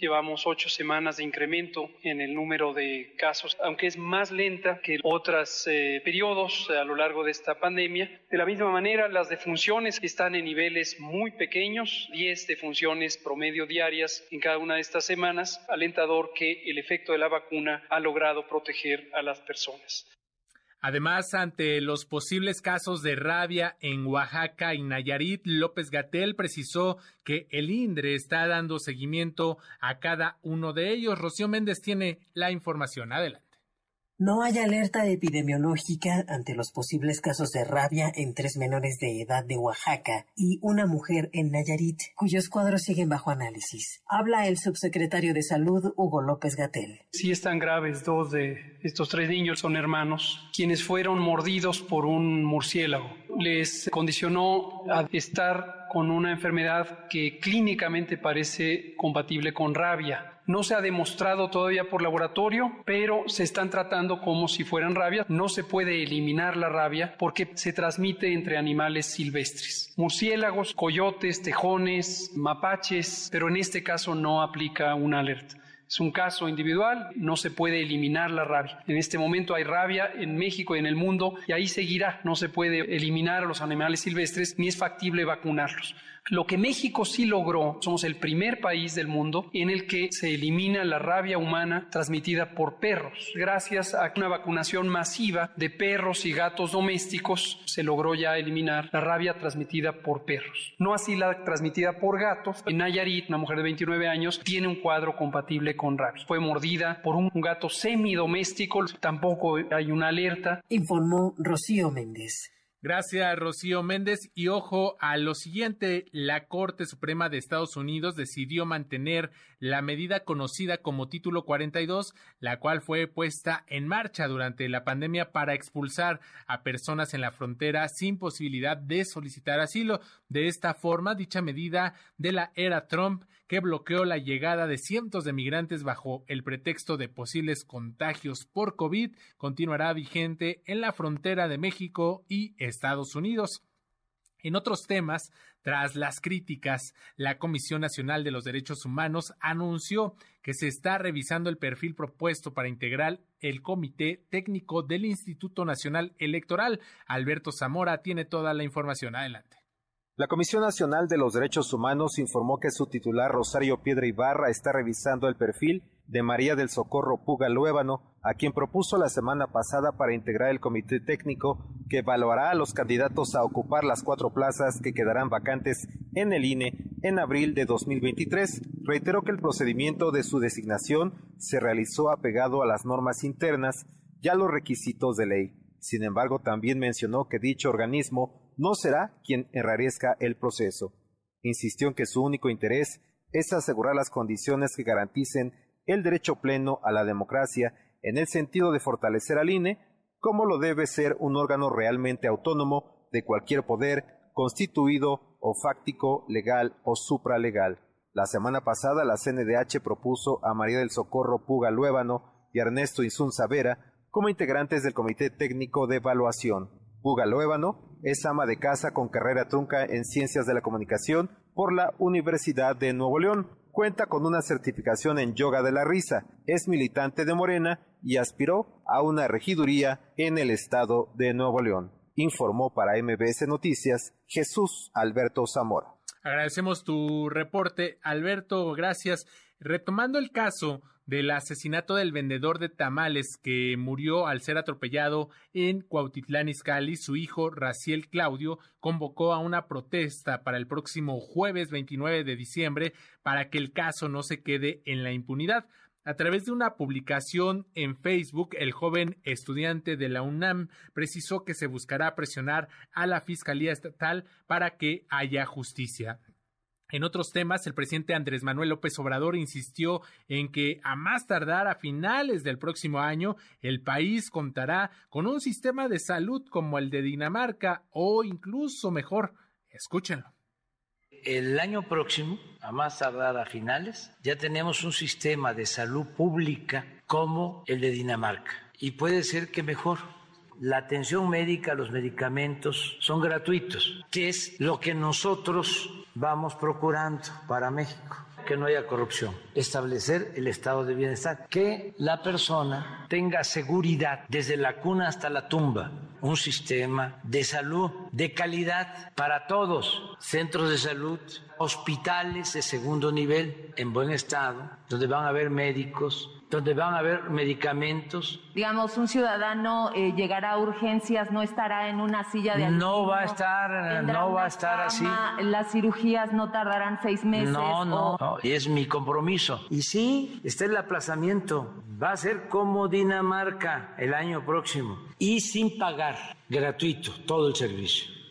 Llevamos ocho semanas de incremento en el número de casos, aunque es más lenta que otros eh, periodos a lo largo de esta pandemia. De la misma manera, las defunciones están en niveles muy pequeños, 10 defunciones promedio diarias en cada una de estas semanas, alentador que el efecto de la vacuna ha logrado proteger a las personas. Además, ante los posibles casos de rabia en Oaxaca y Nayarit, López Gatel precisó que el INDRE está dando seguimiento a cada uno de ellos. Rocío Méndez tiene la información. Adelante. No hay alerta epidemiológica ante los posibles casos de rabia en tres menores de edad de Oaxaca y una mujer en Nayarit, cuyos cuadros siguen bajo análisis. Habla el subsecretario de Salud, Hugo López Gatel. Sí están graves, dos de estos tres niños son hermanos, quienes fueron mordidos por un murciélago. Les condicionó a estar con una enfermedad que clínicamente parece compatible con rabia no se ha demostrado todavía por laboratorio, pero se están tratando como si fueran rabia. No se puede eliminar la rabia porque se transmite entre animales silvestres. Murciélagos, coyotes, tejones, mapaches, pero en este caso no aplica una alerta. Es un caso individual, no se puede eliminar la rabia. En este momento hay rabia en México y en el mundo y ahí seguirá. No se puede eliminar a los animales silvestres ni es factible vacunarlos. Lo que México sí logró, somos el primer país del mundo en el que se elimina la rabia humana transmitida por perros. Gracias a una vacunación masiva de perros y gatos domésticos, se logró ya eliminar la rabia transmitida por perros. No así la transmitida por gatos. En Nayarit, una mujer de 29 años, tiene un cuadro compatible con rabia. Fue mordida por un gato semidoméstico, tampoco hay una alerta. Informó Rocío Méndez. Gracias, Rocío Méndez. Y ojo a lo siguiente, la Corte Suprema de Estados Unidos decidió mantener la medida conocida como Título 42, la cual fue puesta en marcha durante la pandemia para expulsar a personas en la frontera sin posibilidad de solicitar asilo. De esta forma, dicha medida de la era Trump que bloqueó la llegada de cientos de migrantes bajo el pretexto de posibles contagios por COVID, continuará vigente en la frontera de México y Estados Unidos. En otros temas, tras las críticas, la Comisión Nacional de los Derechos Humanos anunció que se está revisando el perfil propuesto para integrar el Comité Técnico del Instituto Nacional Electoral. Alberto Zamora tiene toda la información. Adelante. La Comisión Nacional de los Derechos Humanos informó que su titular Rosario Piedra Ibarra está revisando el perfil de María del Socorro Puga Luébano, a quien propuso la semana pasada para integrar el comité técnico que evaluará a los candidatos a ocupar las cuatro plazas que quedarán vacantes en el INE en abril de 2023. reiteró que el procedimiento de su designación se realizó apegado a las normas internas y a los requisitos de ley. Sin embargo, también mencionó que dicho organismo no será quien enrarezca el proceso. Insistió en que su único interés es asegurar las condiciones que garanticen el derecho pleno a la democracia en el sentido de fortalecer al INE como lo debe ser un órgano realmente autónomo de cualquier poder constituido o fáctico, legal o supralegal. La semana pasada la CNDH propuso a María del Socorro Puga Luébano y Ernesto Insunza Vera como integrantes del Comité Técnico de Evaluación. Puga Luébano es ama de casa con carrera trunca en Ciencias de la Comunicación por la Universidad de Nuevo León. Cuenta con una certificación en yoga de la risa, es militante de Morena y aspiró a una regiduría en el estado de Nuevo León. Informó para MBS Noticias Jesús Alberto Zamora. Agradecemos tu reporte, Alberto, gracias. Retomando el caso del asesinato del vendedor de tamales que murió al ser atropellado en Cuautitlán Izcalli, su hijo Raciel Claudio convocó a una protesta para el próximo jueves 29 de diciembre para que el caso no se quede en la impunidad. A través de una publicación en Facebook, el joven estudiante de la UNAM precisó que se buscará presionar a la Fiscalía Estatal para que haya justicia. En otros temas, el presidente Andrés Manuel López Obrador insistió en que a más tardar a finales del próximo año, el país contará con un sistema de salud como el de Dinamarca o incluso mejor. Escúchenlo el año próximo, a más tardar a finales, ya tenemos un sistema de salud pública como el de Dinamarca. Y puede ser que mejor. La atención médica, los medicamentos son gratuitos, que es lo que nosotros vamos procurando para México. Que no haya corrupción, establecer el estado de bienestar, que la persona tenga seguridad desde la cuna hasta la tumba, un sistema de salud de calidad para todos, centros de salud, hospitales de segundo nivel en buen estado, donde van a haber médicos, donde van a haber medicamentos. Digamos, un ciudadano eh, llegará a urgencias, no estará en una silla de No va a estar, no va a estar así. Las cirugías no tardarán seis meses. No, no, no, y es mi compromiso. Y sí, está el aplazamiento. Va a ser como Dinamarca el año próximo y sin pagar, gratuito, todo el servicio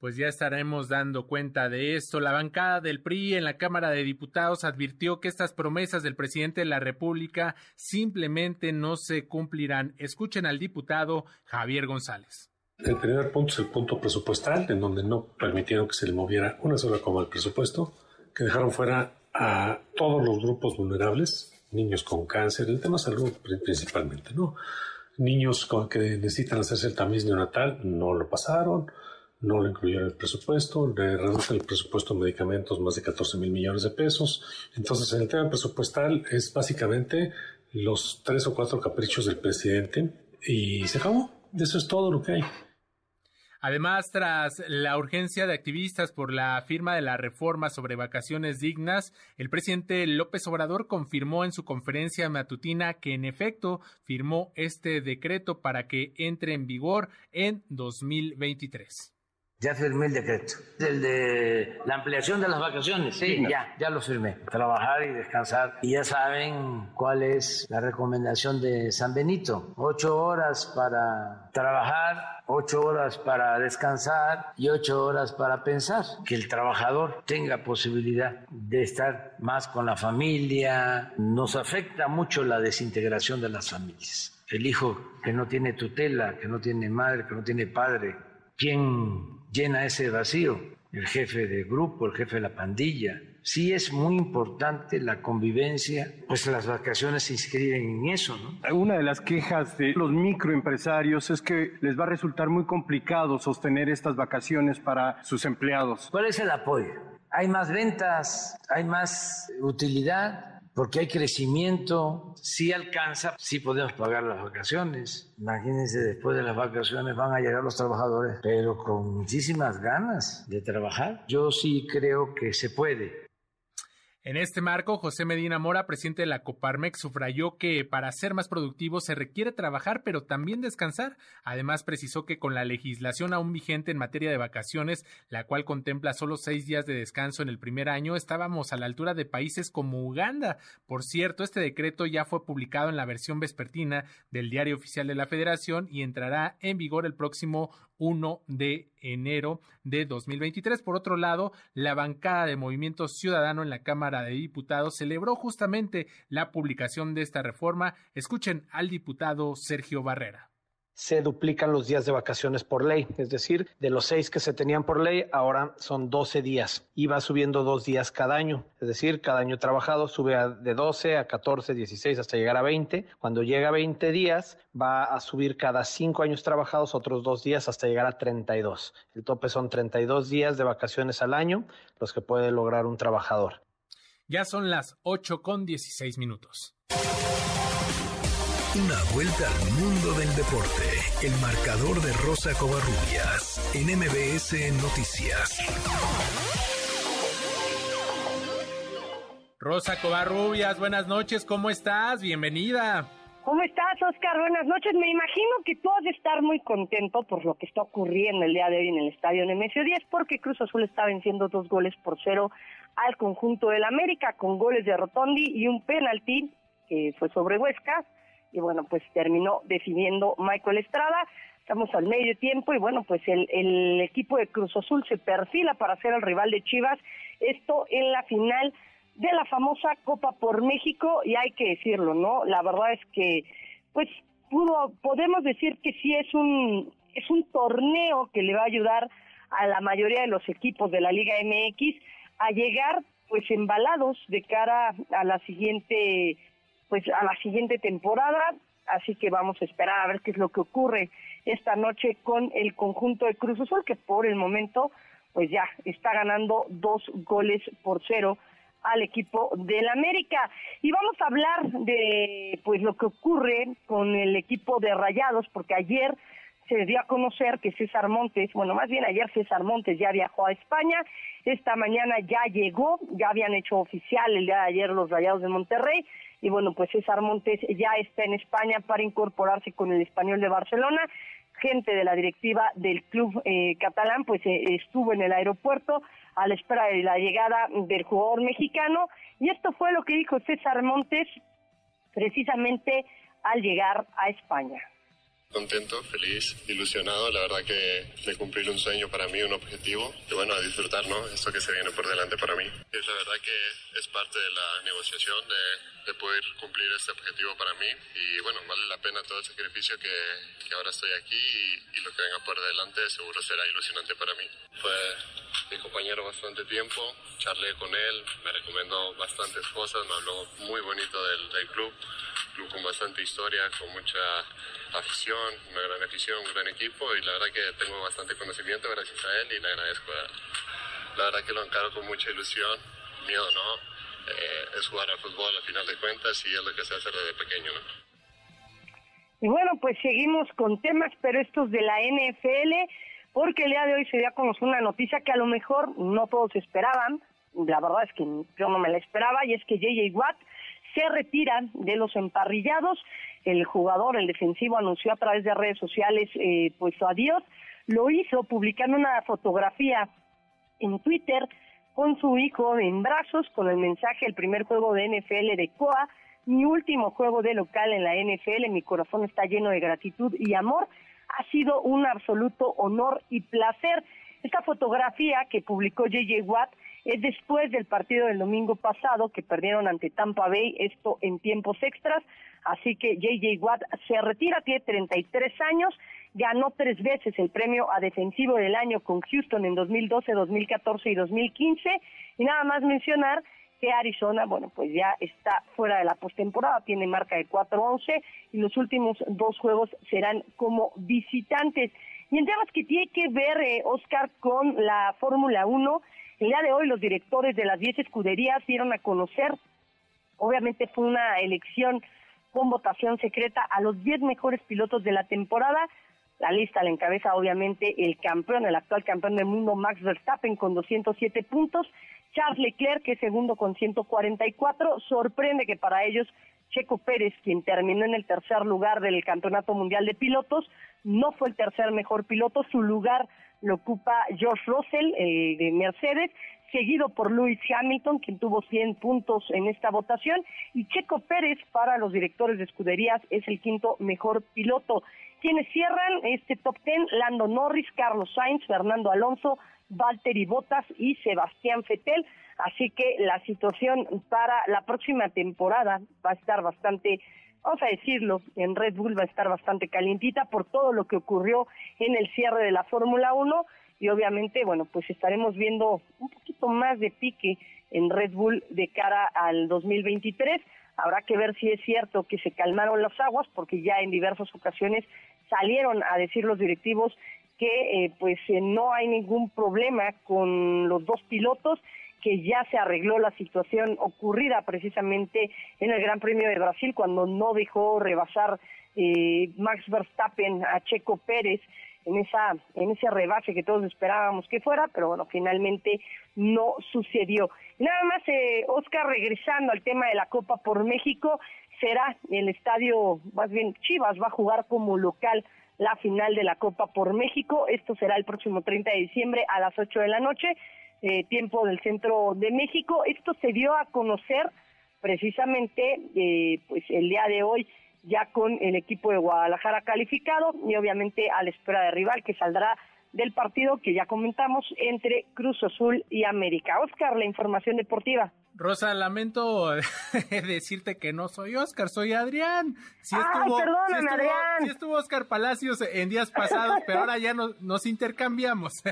pues ya estaremos dando cuenta de esto. La bancada del PRI en la Cámara de Diputados advirtió que estas promesas del presidente de la República simplemente no se cumplirán. Escuchen al diputado Javier González. El primer punto es el punto presupuestal, en donde no permitieron que se le moviera una sola coma al presupuesto, que dejaron fuera a todos los grupos vulnerables, niños con cáncer, el tema salud principalmente, ¿no? Niños con, que necesitan hacerse el tamiz neonatal, no lo pasaron no lo incluyeron en el presupuesto, le reducen el presupuesto de medicamentos más de 14 mil millones de pesos. Entonces, en el tema presupuestal es básicamente los tres o cuatro caprichos del presidente y se acabó. Eso es todo lo que hay. Además, tras la urgencia de activistas por la firma de la reforma sobre vacaciones dignas, el presidente López Obrador confirmó en su conferencia matutina que en efecto firmó este decreto para que entre en vigor en 2023. Ya firmé el decreto. El de la ampliación de las vacaciones. Sí, ya, ya lo firmé. Trabajar y descansar. Y ya saben cuál es la recomendación de San Benito. Ocho horas para trabajar, ocho horas para descansar y ocho horas para pensar. Que el trabajador tenga posibilidad de estar más con la familia. Nos afecta mucho la desintegración de las familias. El hijo que no tiene tutela, que no tiene madre, que no tiene padre. ¿Quién llena ese vacío, el jefe de grupo, el jefe de la pandilla. Sí es muy importante la convivencia, pues las vacaciones se inscriben en eso, ¿no? Una de las quejas de los microempresarios es que les va a resultar muy complicado sostener estas vacaciones para sus empleados. ¿Cuál es el apoyo? Hay más ventas, hay más utilidad, porque hay crecimiento, si alcanza, sí podemos pagar las vacaciones. Imagínense, después de las vacaciones van a llegar los trabajadores, pero con muchísimas ganas de trabajar. Yo sí creo que se puede. En este marco, José Medina Mora, presidente de la Coparmex, subrayó que para ser más productivo se requiere trabajar, pero también descansar. Además, precisó que con la legislación aún vigente en materia de vacaciones, la cual contempla solo seis días de descanso en el primer año, estábamos a la altura de países como Uganda. Por cierto, este decreto ya fue publicado en la versión vespertina del Diario Oficial de la Federación y entrará en vigor el próximo 1 de enero de 2023. Por otro lado, la bancada de Movimiento Ciudadano en la Cámara de Diputados celebró justamente la publicación de esta reforma. Escuchen al diputado Sergio Barrera se duplican los días de vacaciones por ley, es decir, de los seis que se tenían por ley, ahora son 12 días y va subiendo dos días cada año, es decir, cada año trabajado sube de 12 a 14, 16 hasta llegar a 20. Cuando llega a 20 días, va a subir cada cinco años trabajados otros dos días hasta llegar a 32. El tope son 32 días de vacaciones al año, los que puede lograr un trabajador. Ya son las 8 con 16 minutos. Una vuelta al mundo del deporte. El marcador de Rosa Covarrubias en MBS Noticias. Rosa Covarrubias, buenas noches, ¿cómo estás? Bienvenida. ¿Cómo estás, Oscar? Buenas noches. Me imagino que tú has de estar muy contento por lo que está ocurriendo el día de hoy en el estadio Nemesio 10, porque Cruz Azul está venciendo dos goles por cero al conjunto del América, con goles de Rotondi y un penalti que fue sobre Huesca y bueno, pues terminó definiendo Michael Estrada. Estamos al medio tiempo y bueno, pues el, el equipo de Cruz Azul se perfila para ser el rival de Chivas. Esto en la final de la famosa Copa por México y hay que decirlo, ¿no? La verdad es que, pues, pudo, podemos decir que sí es un, es un torneo que le va a ayudar a la mayoría de los equipos de la Liga MX a llegar, pues, embalados de cara a la siguiente pues a la siguiente temporada, así que vamos a esperar a ver qué es lo que ocurre esta noche con el conjunto de Cruz Azul, que por el momento pues ya está ganando dos goles por cero al equipo del América. Y vamos a hablar de pues lo que ocurre con el equipo de Rayados, porque ayer se dio a conocer que César Montes, bueno, más bien ayer César Montes ya viajó a España, esta mañana ya llegó, ya habían hecho oficial el día de ayer los Rayados de Monterrey, y bueno, pues César Montes ya está en España para incorporarse con el español de Barcelona. Gente de la directiva del club eh, catalán pues eh, estuvo en el aeropuerto a la espera de la llegada del jugador mexicano y esto fue lo que dijo César Montes precisamente al llegar a España contento, feliz, ilusionado. La verdad que de cumplir un sueño para mí, un objetivo. Y bueno, a disfrutar, ¿no? Esto que se viene por delante para mí. Es la verdad que es parte de la negociación de, de poder cumplir este objetivo para mí. Y bueno, vale la pena todo el sacrificio que, que ahora estoy aquí y, y, lo que venga por delante seguro será ilusionante para mí. Fue mi compañero bastante tiempo, charlé con él, me recomendó bastantes cosas, me habló muy bonito del, del club, club con bastante historia, con mucha afición, una gran afición, un gran equipo y la verdad que tengo bastante conocimiento gracias a él y le agradezco. La verdad que lo encaro con mucha ilusión, miedo no, eh, es jugar al fútbol al final de cuentas y es lo que se hace desde pequeño. ¿no? Y bueno, pues seguimos con temas, pero estos de la NFL, porque el día de hoy se dio a conocer una noticia que a lo mejor no todos esperaban, la verdad es que yo no me la esperaba, y es que JJ Watt se retira de los emparrillados. El jugador, el defensivo, anunció a través de redes sociales eh, pues adiós. Lo hizo publicando una fotografía en Twitter con su hijo en brazos con el mensaje el primer juego de NFL de COA, mi último juego de local en la NFL, mi corazón está lleno de gratitud y amor. Ha sido un absoluto honor y placer. Esta fotografía que publicó JJ Watt es después del partido del domingo pasado que perdieron ante Tampa Bay, esto en tiempos extras, así que JJ Watt se retira, tiene 33 años, ganó tres veces el premio a defensivo del año con Houston en 2012, 2014 y 2015, y nada más mencionar que Arizona, bueno, pues ya está fuera de la postemporada, tiene marca de 4-11 y los últimos dos juegos serán como visitantes. Y en temas que tiene que ver, eh, Oscar, con la Fórmula 1, el día de hoy los directores de las 10 escuderías dieron a conocer, obviamente fue una elección con votación secreta a los 10 mejores pilotos de la temporada. La lista la encabeza obviamente el campeón, el actual campeón del mundo Max Verstappen con 207 puntos. Charles Leclerc, que es segundo con 144. Sorprende que para ellos Checo Pérez, quien terminó en el tercer lugar del Campeonato Mundial de Pilotos, no fue el tercer mejor piloto. Su lugar lo ocupa George Russell eh, de Mercedes, seguido por Lewis Hamilton, quien tuvo 100 puntos en esta votación, y Checo Pérez para los directores de escuderías es el quinto mejor piloto. Quienes cierran este top 10, Lando Norris, Carlos Sainz, Fernando Alonso, Valtteri Bottas y Sebastián Fettel. Así que la situación para la próxima temporada va a estar bastante, vamos a decirlo, en Red Bull va a estar bastante calientita por todo lo que ocurrió en el cierre de la Fórmula 1 y obviamente, bueno, pues estaremos viendo un poquito más de pique en Red Bull de cara al 2023. Habrá que ver si es cierto que se calmaron las aguas, porque ya en diversas ocasiones salieron a decir los directivos que eh, pues eh, no hay ningún problema con los dos pilotos que ya se arregló la situación ocurrida precisamente en el Gran Premio de Brasil cuando no dejó rebasar eh, Max Verstappen a Checo Pérez en esa en ese rebase que todos esperábamos que fuera, pero bueno, finalmente no sucedió. Nada más, eh, Oscar, regresando al tema de la Copa por México, será el estadio, más bien Chivas va a jugar como local la final de la Copa por México. Esto será el próximo 30 de diciembre a las 8 de la noche, eh, tiempo del centro de México. Esto se dio a conocer precisamente eh, pues el día de hoy ya con el equipo de Guadalajara calificado y obviamente a la espera de rival que saldrá del partido que ya comentamos entre Cruz Azul y América. Oscar, la información deportiva. Rosa, lamento decirte que no soy Oscar, soy Adrián. Sí estuvo, Ay, perdóname, Adrián. Sí estuvo Oscar Palacios en días pasados, pero ahora ya nos intercambiamos.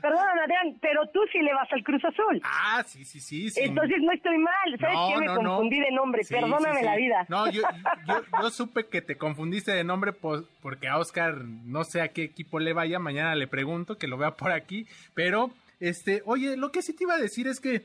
Perdón, Adrián, pero tú sí le vas al Cruz Azul. Ah, sí, sí, sí. Entonces no estoy mal. ¿Sabes qué? Me confundí de nombre. Perdóname la vida. No, yo, yo, supe que te confundiste de nombre porque a Oscar no sé a qué equipo le vaya. Mañana le pregunto, que lo vea por aquí. Pero, este, oye, lo que sí te iba a decir es que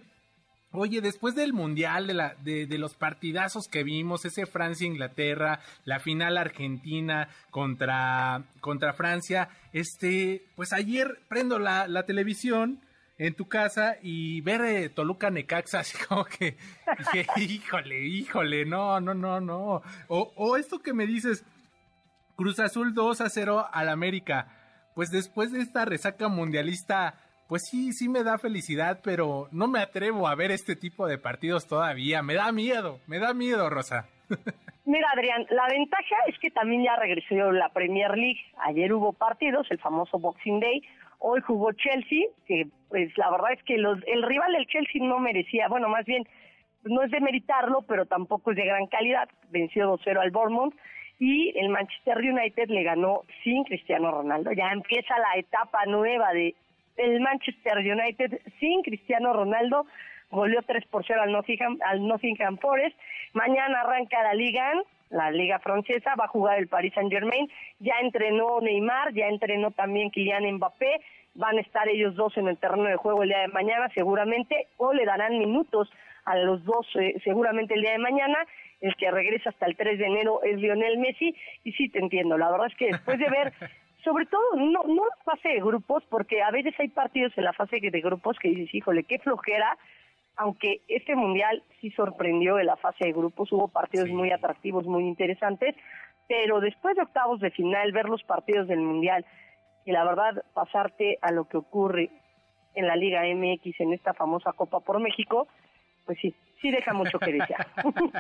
Oye, después del Mundial, de, la, de, de, los partidazos que vimos, ese Francia-Inglaterra, la final Argentina contra, contra Francia, este, pues ayer prendo la, la televisión en tu casa y ver eh, Toluca Necaxa, así como que dije, híjole, híjole, no, no, no, no. O, o esto que me dices, Cruz Azul 2 a 0 al América, pues después de esta resaca mundialista pues sí, sí me da felicidad, pero no me atrevo a ver este tipo de partidos todavía. Me da miedo, me da miedo, Rosa. Mira, Adrián, la ventaja es que también ya regresó la Premier League. Ayer hubo partidos, el famoso Boxing Day. Hoy jugó Chelsea, que pues la verdad es que los, el rival del Chelsea no merecía, bueno, más bien no es de meritarlo, pero tampoco es de gran calidad. Venció 2-0 al Bournemouth y el Manchester United le ganó sin Cristiano Ronaldo. Ya empieza la etapa nueva de el Manchester United sin Cristiano Ronaldo goleó 3 por 0 al Nottingham, al Nottingham Forest. Mañana arranca la Liga, la Liga Francesa, va a jugar el Paris Saint Germain. Ya entrenó Neymar, ya entrenó también Kylian Mbappé. Van a estar ellos dos en el terreno de juego el día de mañana seguramente, o le darán minutos a los dos eh, seguramente el día de mañana. El que regresa hasta el 3 de enero es Lionel Messi. Y sí, te entiendo. La verdad es que después de ver sobre todo no, no la fase de grupos, porque a veces hay partidos en la fase de grupos que dices, híjole, qué flojera, aunque este mundial sí sorprendió en la fase de grupos, hubo partidos muy atractivos, muy interesantes, pero después de octavos de final, ver los partidos del mundial y la verdad pasarte a lo que ocurre en la Liga MX en esta famosa Copa por México, pues sí, sí deja mucho que desear.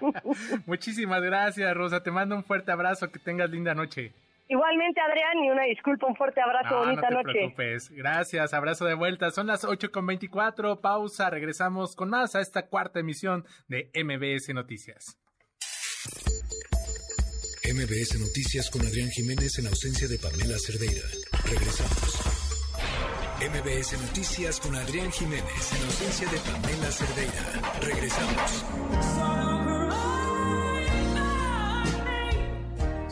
Muchísimas gracias, Rosa. Te mando un fuerte abrazo. Que tengas linda noche. Igualmente, Adrián, y una disculpa, un fuerte abrazo, bonita no te noche. Preocupes. Gracias, abrazo de vuelta. Son las 8 con 24, pausa, regresamos con más a esta cuarta emisión de MBS Noticias. MBS Noticias con Adrián Jiménez en ausencia de Pamela Cerdeira. Regresamos. MBS Noticias con Adrián Jiménez en ausencia de Pamela Cerdeira. Regresamos.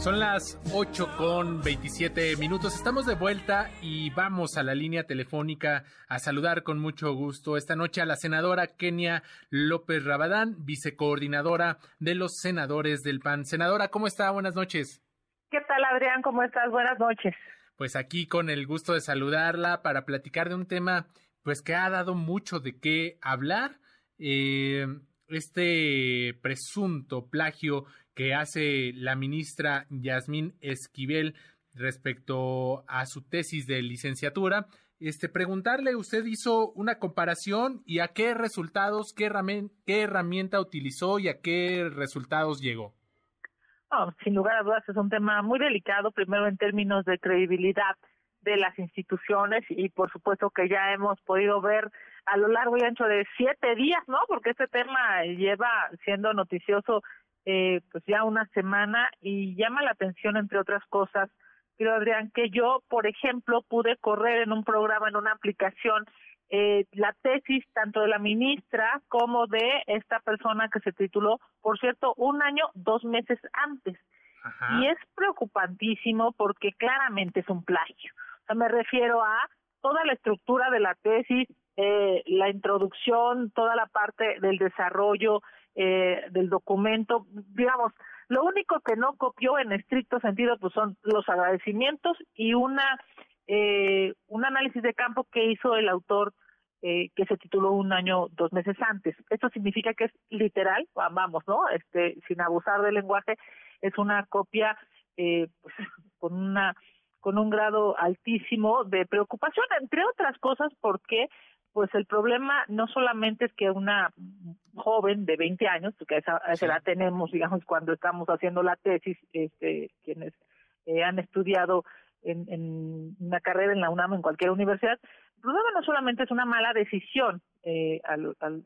Son las 8 con 27 minutos. Estamos de vuelta y vamos a la línea telefónica a saludar con mucho gusto esta noche a la senadora Kenia López Rabadán, vicecoordinadora de los senadores del PAN. Senadora, ¿cómo está? Buenas noches. ¿Qué tal, Adrián? ¿Cómo estás? Buenas noches. Pues aquí con el gusto de saludarla para platicar de un tema pues que ha dado mucho de qué hablar. Eh, este presunto plagio que hace la ministra Yasmín Esquivel respecto a su tesis de licenciatura. Este, preguntarle, usted hizo una comparación y a qué resultados, qué, herramienta utilizó y a qué resultados llegó. sin lugar a dudas es un tema muy delicado, primero en términos de credibilidad de las instituciones y por supuesto que ya hemos podido ver a lo largo y ancho de siete días, ¿no? Porque este tema lleva siendo noticioso eh, pues ya una semana y llama la atención entre otras cosas, creo Adrián, que yo, por ejemplo, pude correr en un programa, en una aplicación, eh, la tesis tanto de la ministra como de esta persona que se tituló, por cierto, un año, dos meses antes. Y es preocupantísimo porque claramente es un plagio. O sea, me refiero a toda la estructura de la tesis, eh, la introducción, toda la parte del desarrollo eh, del documento, digamos, lo único que no copió en estricto sentido pues son los agradecimientos y una eh, un análisis de campo que hizo el autor eh, que se tituló un año dos meses antes. Esto significa que es literal, vamos, ¿no? Este, sin abusar del lenguaje, es una copia eh, pues, con una con un grado altísimo de preocupación, entre otras cosas, porque pues el problema no solamente es que una joven de 20 años, porque esa, esa edad tenemos, digamos, cuando estamos haciendo la tesis, este, quienes eh, han estudiado en, en, una carrera en la UNAM en cualquier universidad, el problema no solamente es una mala decisión eh, al, al,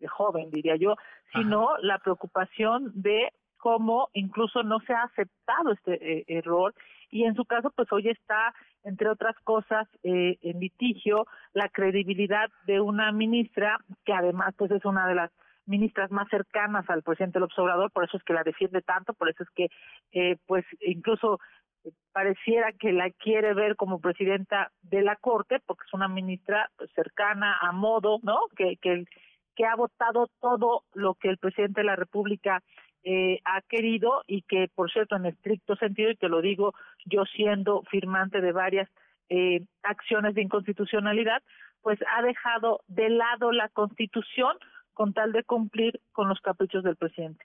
de joven, diría yo, sino la preocupación de cómo incluso no se ha aceptado este eh, error y en su caso pues hoy está entre otras cosas eh, en litigio la credibilidad de una ministra que además pues es una de las ministras más cercanas al presidente del observador por eso es que la defiende tanto por eso es que eh, pues incluso pareciera que la quiere ver como presidenta de la corte porque es una ministra pues, cercana a modo no que que que ha votado todo lo que el presidente de la república eh, ha querido y que, por cierto, en estricto sentido, y te lo digo yo siendo firmante de varias eh, acciones de inconstitucionalidad, pues ha dejado de lado la Constitución con tal de cumplir con los caprichos del presidente.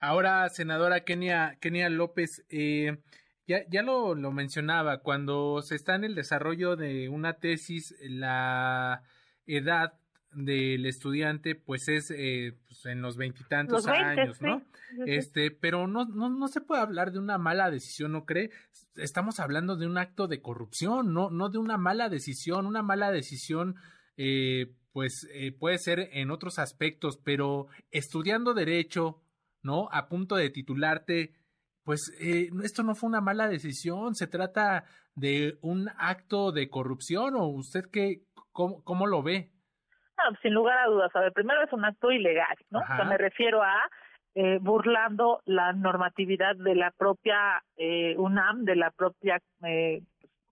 Ahora, senadora Kenia, Kenia López, eh, ya, ya lo, lo mencionaba, cuando se está en el desarrollo de una tesis, la edad del estudiante pues es eh, pues en los veintitantos años, ¿no? Este, pero no, no, no se puede hablar de una mala decisión, ¿no cree? Estamos hablando de un acto de corrupción, no, no de una mala decisión, una mala decisión eh, pues eh, puede ser en otros aspectos, pero estudiando derecho, ¿no? A punto de titularte, pues eh, esto no fue una mala decisión, se trata de un acto de corrupción o usted qué, cómo, cómo lo ve? Sin lugar a dudas. A ver, primero es un acto ilegal, ¿no? O sea, me refiero a eh, burlando la normatividad de la propia eh, UNAM, de la propia eh,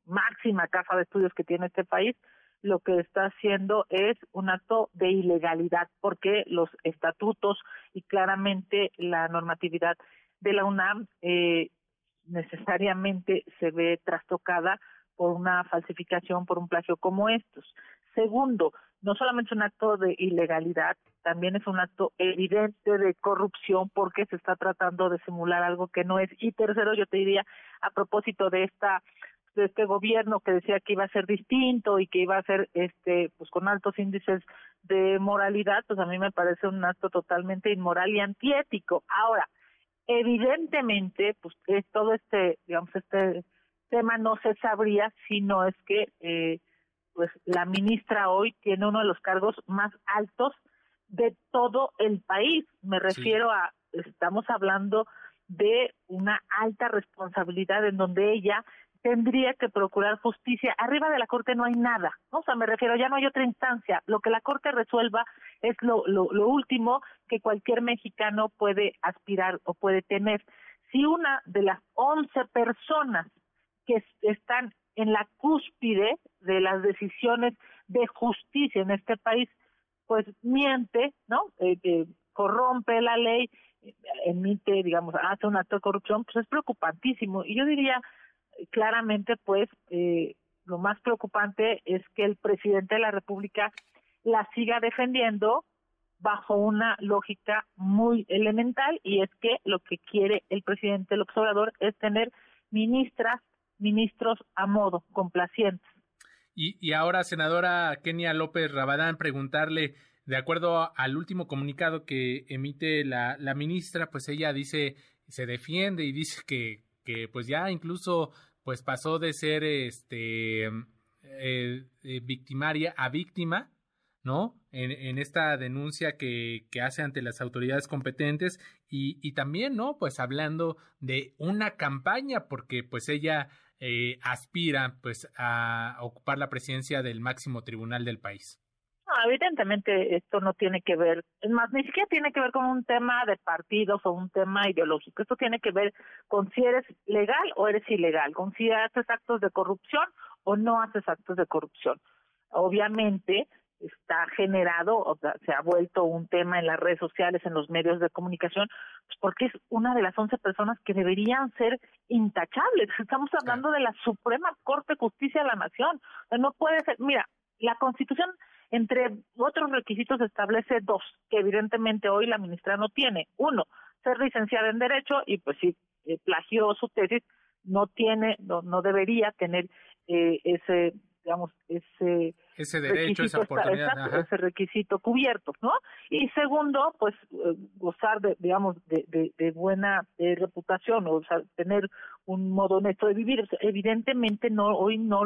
máxima casa de estudios que tiene este país, lo que está haciendo es un acto de ilegalidad, porque los estatutos y claramente la normatividad de la UNAM eh, necesariamente se ve trastocada por una falsificación, por un plagio como estos. Segundo, no solamente es un acto de ilegalidad, también es un acto evidente de corrupción porque se está tratando de simular algo que no es. Y tercero, yo te diría, a propósito de esta de este gobierno que decía que iba a ser distinto y que iba a ser este pues con altos índices de moralidad, pues a mí me parece un acto totalmente inmoral y antiético. Ahora, evidentemente, pues es todo este, digamos, este tema no se sabría si no es que eh, pues la ministra hoy tiene uno de los cargos más altos de todo el país. Me refiero a, estamos hablando de una alta responsabilidad en donde ella tendría que procurar justicia. Arriba de la Corte no hay nada, ¿no? O sea, me refiero, ya no hay otra instancia. Lo que la Corte resuelva es lo, lo, lo último que cualquier mexicano puede aspirar o puede tener. Si una de las 11 personas que están en la cúspide de las decisiones de justicia en este país, pues miente, ¿no? Eh, corrompe la ley, emite, digamos, hace un acto de corrupción, pues es preocupantísimo. Y yo diría claramente, pues, eh, lo más preocupante es que el presidente de la República la siga defendiendo bajo una lógica muy elemental y es que lo que quiere el presidente del observador es tener ministras, ministros a modo, complacientes. Y, y ahora, senadora Kenia López Rabadán, preguntarle, de acuerdo al último comunicado que emite la, la ministra, pues ella dice, se defiende y dice que, que pues ya incluso pues pasó de ser este eh, eh, victimaria a víctima, ¿no? En, en esta denuncia que, que, hace ante las autoridades competentes y, y, también, ¿no? Pues hablando de una campaña, porque pues ella eh, aspira pues a ocupar la presidencia del máximo tribunal del país. No, evidentemente esto no tiene que ver, es más, ni siquiera tiene que ver con un tema de partidos o un tema ideológico. Esto tiene que ver con si eres legal o eres ilegal, con si haces actos de corrupción o no haces actos de corrupción. Obviamente está generado, o sea, se ha vuelto un tema en las redes sociales, en los medios de comunicación, pues porque es una de las once personas que deberían ser intachables. Estamos hablando de la Suprema Corte de Justicia de la Nación. O sea, no puede ser, mira, la Constitución entre otros requisitos establece dos, que evidentemente hoy la ministra no tiene. Uno, ser licenciada en Derecho y pues si eh, plagió su tesis, no tiene, no, no debería tener eh, ese, digamos, ese ese derecho, esa oportunidad, ese requisito cubierto, ¿no? Y segundo, pues eh, gozar de, digamos, de, de, de buena eh, reputación o sea, tener un modo honesto de vivir. evidentemente no hoy no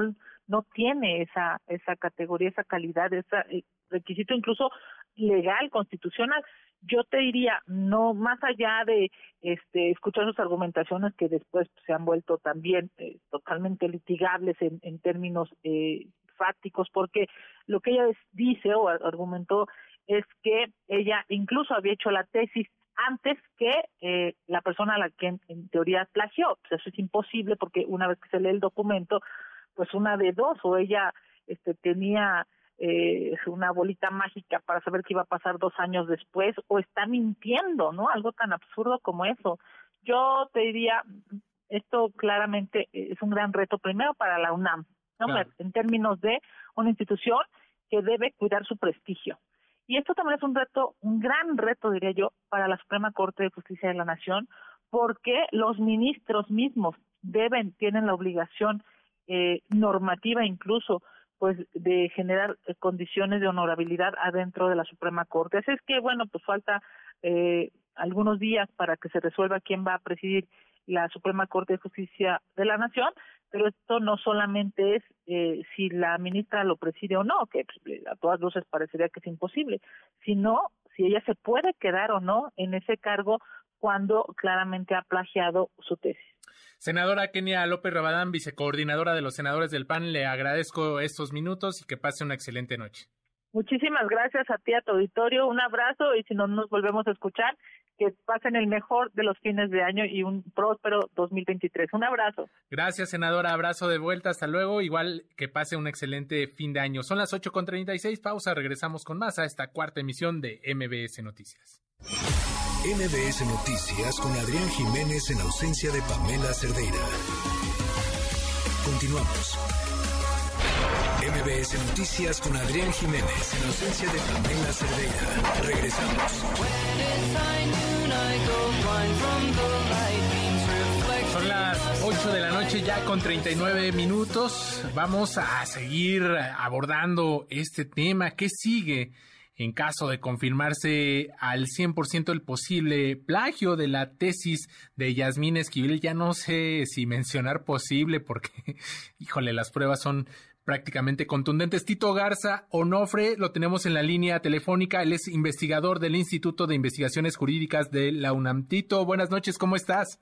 no tiene esa esa categoría, esa calidad, ese eh, requisito incluso legal, constitucional. Yo te diría, no más allá de este escuchar sus argumentaciones que después se han vuelto también eh, totalmente litigables en, en términos eh, fácticos, porque lo que ella dice o argumentó es que ella incluso había hecho la tesis antes que eh, la persona a la que en, teoría plagió. Pues eso es imposible porque una vez que se lee el documento, pues una de dos, o ella este, tenía eh, una bolita mágica para saber qué iba a pasar dos años después, o está mintiendo, ¿no? Algo tan absurdo como eso. Yo te diría, esto claramente es un gran reto, primero para la UNAM, ¿no? En términos de una institución que debe cuidar su prestigio. Y esto también es un reto, un gran reto, diría yo, para la Suprema Corte de Justicia de la Nación, porque los ministros mismos deben, tienen la obligación eh, normativa incluso, pues de generar eh, condiciones de honorabilidad adentro de la Suprema Corte. Así es que, bueno, pues falta eh, algunos días para que se resuelva quién va a presidir la Suprema Corte de Justicia de la Nación, pero esto no solamente es eh, si la ministra lo preside o no, que pues, a todas luces parecería que es imposible, sino si ella se puede quedar o no en ese cargo cuando claramente ha plagiado su tesis. Senadora Kenia López Rabadán, vicecoordinadora de los senadores del PAN, le agradezco estos minutos y que pase una excelente noche. Muchísimas gracias a ti, a tu auditorio. Un abrazo y si no nos volvemos a escuchar, que pasen el mejor de los fines de año y un próspero 2023. Un abrazo. Gracias, senadora. Abrazo de vuelta. Hasta luego. Igual que pase un excelente fin de año. Son las 8.36. Pausa. Regresamos con más a esta cuarta emisión de MBS Noticias. MBS Noticias con Adrián Jiménez en ausencia de Pamela Cerdeira. Continuamos. MBS Noticias con Adrián Jiménez en ausencia de Pamela Cerdeira. Regresamos. Son las 8 de la noche ya con 39 minutos. Vamos a seguir abordando este tema. ¿Qué sigue? En caso de confirmarse al 100% el posible plagio de la tesis de Yasmín Esquivel. Ya no sé si mencionar posible porque, híjole, las pruebas son prácticamente contundentes. Tito Garza Onofre lo tenemos en la línea telefónica. Él es investigador del Instituto de Investigaciones Jurídicas de la UNAM. Tito, buenas noches, ¿cómo estás?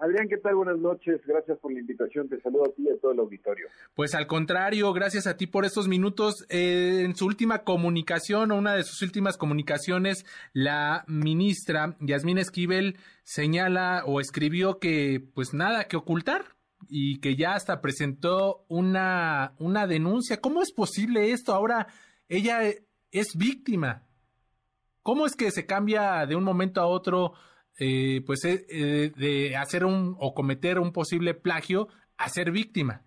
Adrián, ¿qué tal? Buenas noches. Gracias por la invitación. Te saludo a ti y a todo el auditorio. Pues al contrario, gracias a ti por estos minutos. Eh, en su última comunicación, o una de sus últimas comunicaciones, la ministra Yasmín Esquivel señala o escribió que pues nada que ocultar y que ya hasta presentó una, una denuncia. ¿Cómo es posible esto? Ahora ella es víctima. ¿Cómo es que se cambia de un momento a otro eh, pues eh, de hacer un o cometer un posible plagio a ser víctima.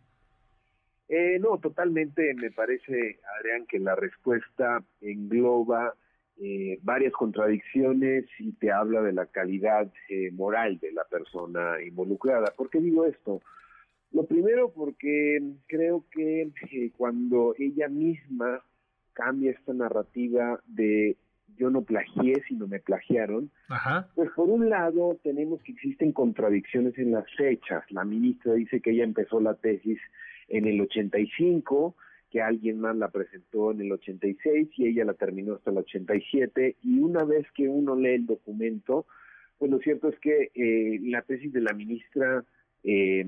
Eh, no, totalmente me parece, Adrián, que la respuesta engloba eh, varias contradicciones y te habla de la calidad eh, moral de la persona involucrada. ¿Por qué digo esto? Lo primero porque creo que cuando ella misma cambia esta narrativa de yo no plagié, sino me plagiaron, pues por un lado tenemos que existen contradicciones en las fechas. La ministra dice que ella empezó la tesis en el 85, que alguien más la presentó en el 86 y ella la terminó hasta el 87 y una vez que uno lee el documento, pues lo cierto es que eh, la tesis de la ministra eh,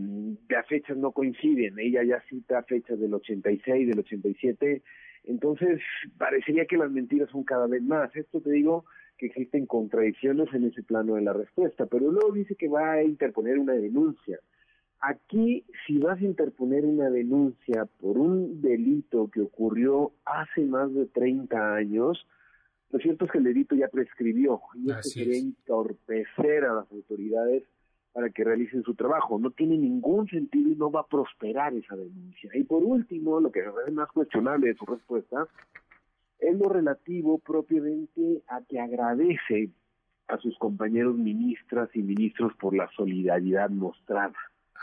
las fechas no coinciden, ella ya cita fechas del 86, del 87, entonces parecería que las mentiras son cada vez más. Esto te digo que existen contradicciones en ese plano de la respuesta, pero luego dice que va a interponer una denuncia. Aquí, si vas a interponer una denuncia por un delito que ocurrió hace más de 30 años, lo cierto es que el delito ya prescribió y esto sería entorpecer a las autoridades para que realicen su trabajo. No tiene ningún sentido y no va a prosperar esa denuncia. Y por último, lo que es más cuestionable de su respuesta es lo relativo propiamente a que agradece a sus compañeros ministras y ministros por la solidaridad mostrada.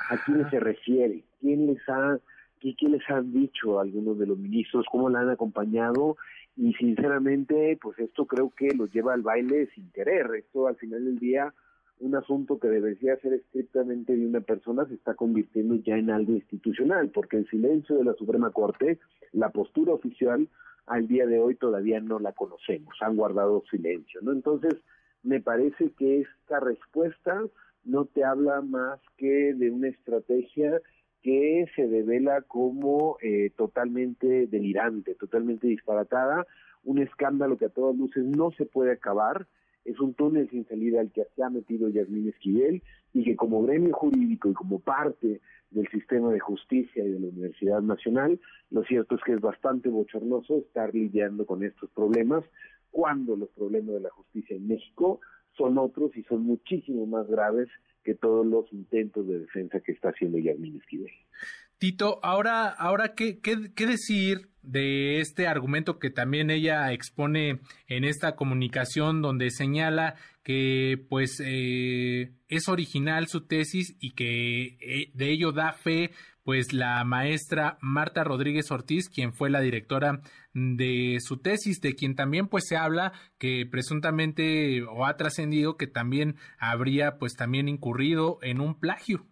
¿A quién se refiere? ¿Quién les ha, qué, les han dicho algunos de los ministros? ¿Cómo la han acompañado? Y sinceramente, pues esto creo que los lleva al baile sin querer. Esto al final del día, un asunto que debería ser estrictamente de una persona se está convirtiendo ya en algo institucional, porque el silencio de la Suprema Corte, la postura oficial, al día de hoy todavía no la conocemos, han guardado silencio, ¿no? Entonces, me parece que esta respuesta no te habla más que de una estrategia que se devela como eh, totalmente delirante, totalmente disparatada, un escándalo que a todas luces no se puede acabar, es un túnel sin salida al que se ha metido Yasmín Esquivel y que como gremio jurídico y como parte del sistema de justicia y de la Universidad Nacional, lo cierto es que es bastante bochornoso estar lidiando con estos problemas cuando los problemas de la justicia en México son otros y son muchísimo más graves que todos los intentos de defensa que está haciendo Yasmín Esquivel. Tito, ahora, ahora ¿qué, qué, qué decir de este argumento que también ella expone en esta comunicación donde señala que pues eh, es original su tesis y que eh, de ello da fe pues la maestra Marta Rodríguez Ortiz, quien fue la directora de su tesis, de quien también pues se habla que presuntamente o ha trascendido que también habría pues también incurrido en un plagio.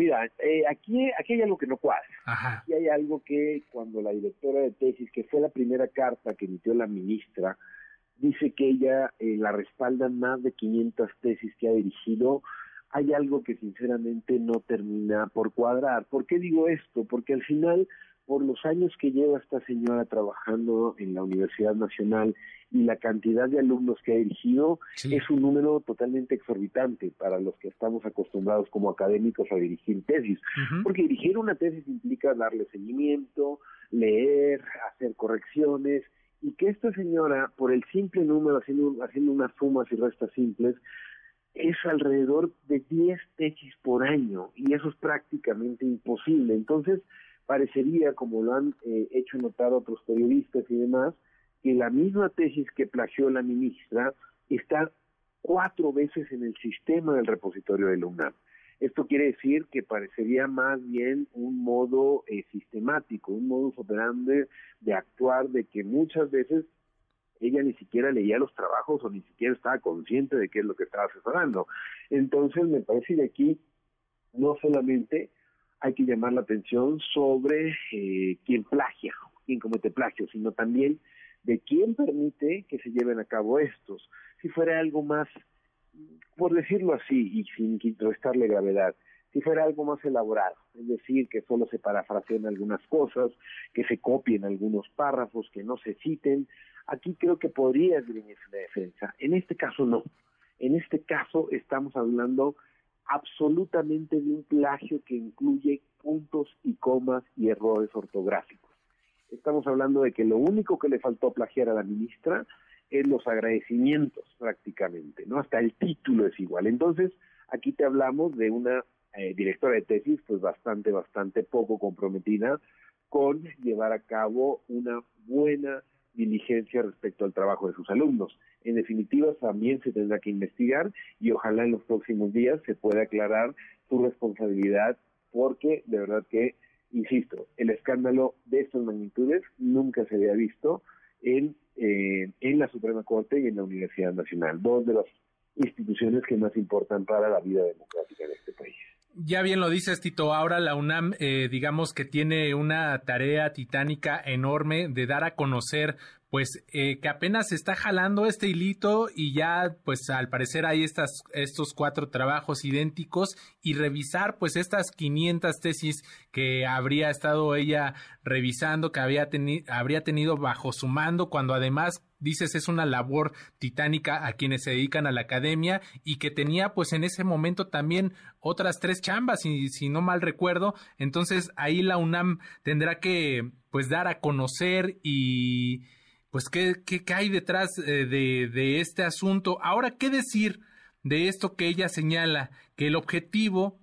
Mira, eh, aquí, aquí hay algo que no cuadra. Aquí hay algo que cuando la directora de tesis, que fue la primera carta que emitió la ministra, dice que ella eh, la respaldan más de 500 tesis que ha dirigido, hay algo que sinceramente no termina por cuadrar. ¿Por qué digo esto? Porque al final, por los años que lleva esta señora trabajando en la Universidad Nacional y la cantidad de alumnos que ha dirigido, es un número totalmente exorbitante para los que estamos acostumbrados como académicos a dirigir tesis. Porque dirigir una tesis implica darle seguimiento, leer, hacer correcciones, y que esta señora, por el simple número, haciendo, haciendo unas sumas y restas simples, es alrededor de 10 tesis por año y eso es prácticamente imposible. Entonces, parecería, como lo han eh, hecho notar otros periodistas y demás, que la misma tesis que plagió la ministra está cuatro veces en el sistema del repositorio de la UNAM. Esto quiere decir que parecería más bien un modo eh, sistemático, un modo operandi de actuar, de que muchas veces ella ni siquiera leía los trabajos o ni siquiera estaba consciente de qué es lo que estaba asesorando. Entonces, me parece que aquí no solamente hay que llamar la atención sobre eh, quién plagia, quién comete plagio, sino también de quién permite que se lleven a cabo estos. Si fuera algo más, por decirlo así, y sin restarle gravedad, si fuera algo más elaborado, es decir, que solo se parafraseen algunas cosas, que se copien algunos párrafos, que no se citen, aquí creo que podría esgrimirse la defensa. En este caso no. En este caso estamos hablando absolutamente de un plagio que incluye puntos y comas y errores ortográficos. Estamos hablando de que lo único que le faltó plagiar a la ministra es los agradecimientos prácticamente, ¿no? Hasta el título es igual. Entonces, aquí te hablamos de una eh, directora de tesis, pues bastante, bastante poco comprometida con llevar a cabo una buena diligencia respecto al trabajo de sus alumnos. En definitiva, también se tendrá que investigar y ojalá en los próximos días se pueda aclarar su responsabilidad porque de verdad que, insisto, el escándalo de estas magnitudes nunca se había visto en, eh, en la Suprema Corte y en la Universidad Nacional, dos de las instituciones que más importan para la vida democrática de este país. Ya bien lo dices, Tito. Ahora la UNAM, eh, digamos que tiene una tarea titánica enorme de dar a conocer pues eh, que apenas se está jalando este hilito y ya pues al parecer hay estas, estos cuatro trabajos idénticos y revisar pues estas 500 tesis que habría estado ella revisando, que había habría tenido bajo su mando cuando además dices es una labor titánica a quienes se dedican a la academia y que tenía pues en ese momento también otras tres chambas y si no mal recuerdo. Entonces ahí la UNAM tendrá que pues dar a conocer y pues qué, qué, hay detrás eh, de, de este asunto. Ahora, ¿qué decir de esto que ella señala? Que el objetivo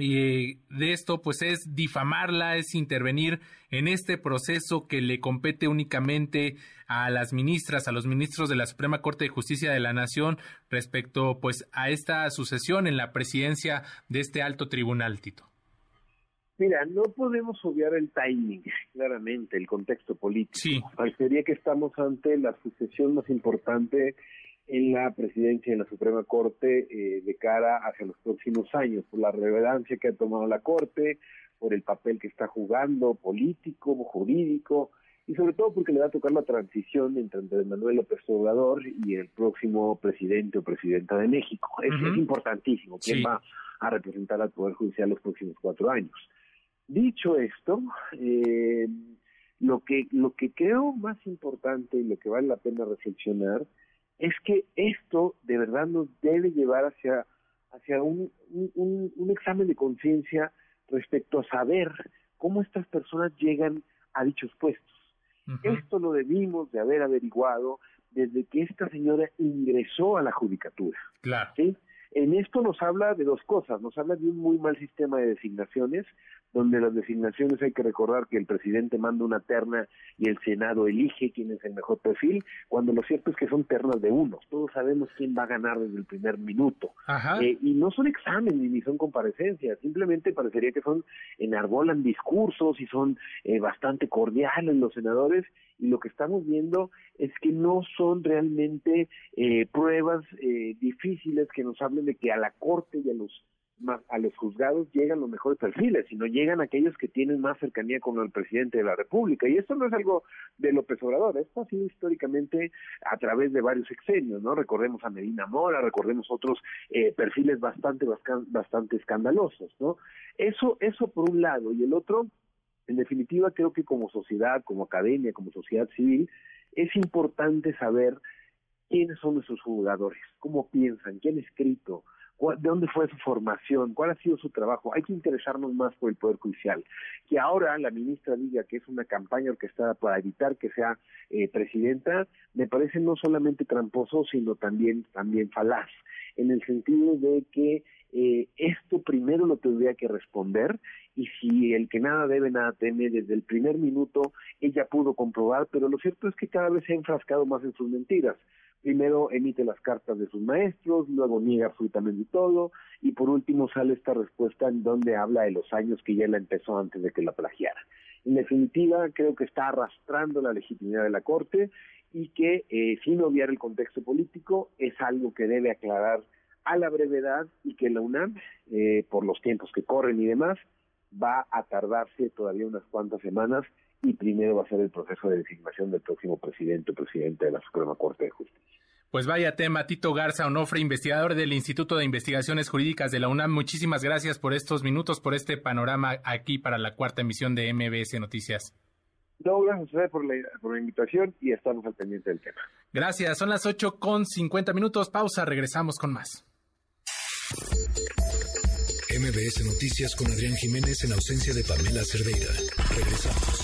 eh, de esto pues es difamarla, es intervenir en este proceso que le compete únicamente a las ministras, a los ministros de la Suprema Corte de Justicia de la Nación respecto pues a esta sucesión en la presidencia de este alto tribunal, Tito. Mira, no podemos obviar el timing, claramente, el contexto político. Sí. Parecería que estamos ante la sucesión más importante en la presidencia de la Suprema Corte eh, de cara hacia los próximos años, por la relevancia que ha tomado la Corte, por el papel que está jugando político, jurídico, y sobre todo porque le va a tocar la transición entre Andrés Manuel López Obrador y el próximo presidente o presidenta de México. Es, importantísimo quién va a representar al Poder Judicial los próximos cuatro años. Dicho esto, eh, lo que lo que creo más importante y lo que vale la pena reflexionar es que esto de verdad nos debe llevar hacia hacia un, un, examen de conciencia respecto a saber cómo estas personas llegan a dichos puestos. Esto lo debimos de haber averiguado desde que esta señora ingresó a la judicatura. Claro. ¿sí? En esto nos habla de dos cosas, nos habla de un muy mal sistema de designaciones, donde las designaciones hay que recordar que el presidente manda una terna y el Senado elige quién es el mejor perfil, cuando lo cierto es que son ternas de unos, todos sabemos quién va a ganar desde el primer minuto. Eh, y no son exámenes ni son comparecencias, simplemente parecería que son, enarbolan discursos y son eh, bastante cordiales los senadores, y lo que estamos viendo es que no son realmente eh, pruebas difíciles que nos hablen de que a la Corte y a los a los juzgados llegan los mejores perfiles, sino llegan aquellos que tienen más cercanía con el presidente de la República. Y esto no es algo de López Obrador, esto ha sido históricamente a través de varios exenios, ¿no? Recordemos a Medina Mora, recordemos otros eh, perfiles bastante, bastante escandalosos, ¿no? Eso, eso por un lado. Y el otro, en definitiva, creo que como sociedad, como academia, como sociedad civil, es importante saber quiénes son nuestros jugadores, cómo piensan, quién ha escrito, de dónde fue su formación, cuál ha sido su trabajo. Hay que interesarnos más por el Poder Judicial. Que ahora la ministra diga que es una campaña orquestada para evitar que sea eh, presidenta, me parece no solamente tramposo, sino también, también falaz, en el sentido de que eh, esto primero lo tendría que responder y si el que nada debe, nada teme, desde el primer minuto ella pudo comprobar, pero lo cierto es que cada vez se ha enfrascado más en sus mentiras primero emite las cartas de sus maestros, luego niega absolutamente todo, y por último sale esta respuesta en donde habla de los años que ya la empezó antes de que la plagiara. En definitiva, creo que está arrastrando la legitimidad de la Corte y que, eh, sin obviar el contexto político, es algo que debe aclarar a la brevedad y que la UNAM, eh, por los tiempos que corren y demás, va a tardarse todavía unas cuantas semanas y primero va a ser el proceso de designación del próximo presidente o presidente de la Suprema Corte de Justicia. Pues vaya tema, Tito Garza Onofre, investigador del Instituto de Investigaciones Jurídicas de la UNAM. Muchísimas gracias por estos minutos, por este panorama aquí para la cuarta emisión de MBS Noticias. No, gracias por la, por la invitación y estamos al pendiente del tema. Gracias, son las 8 con 50 minutos. Pausa, regresamos con más. MBS Noticias con Adrián Jiménez en ausencia de Pamela Cerdeira. Regresamos.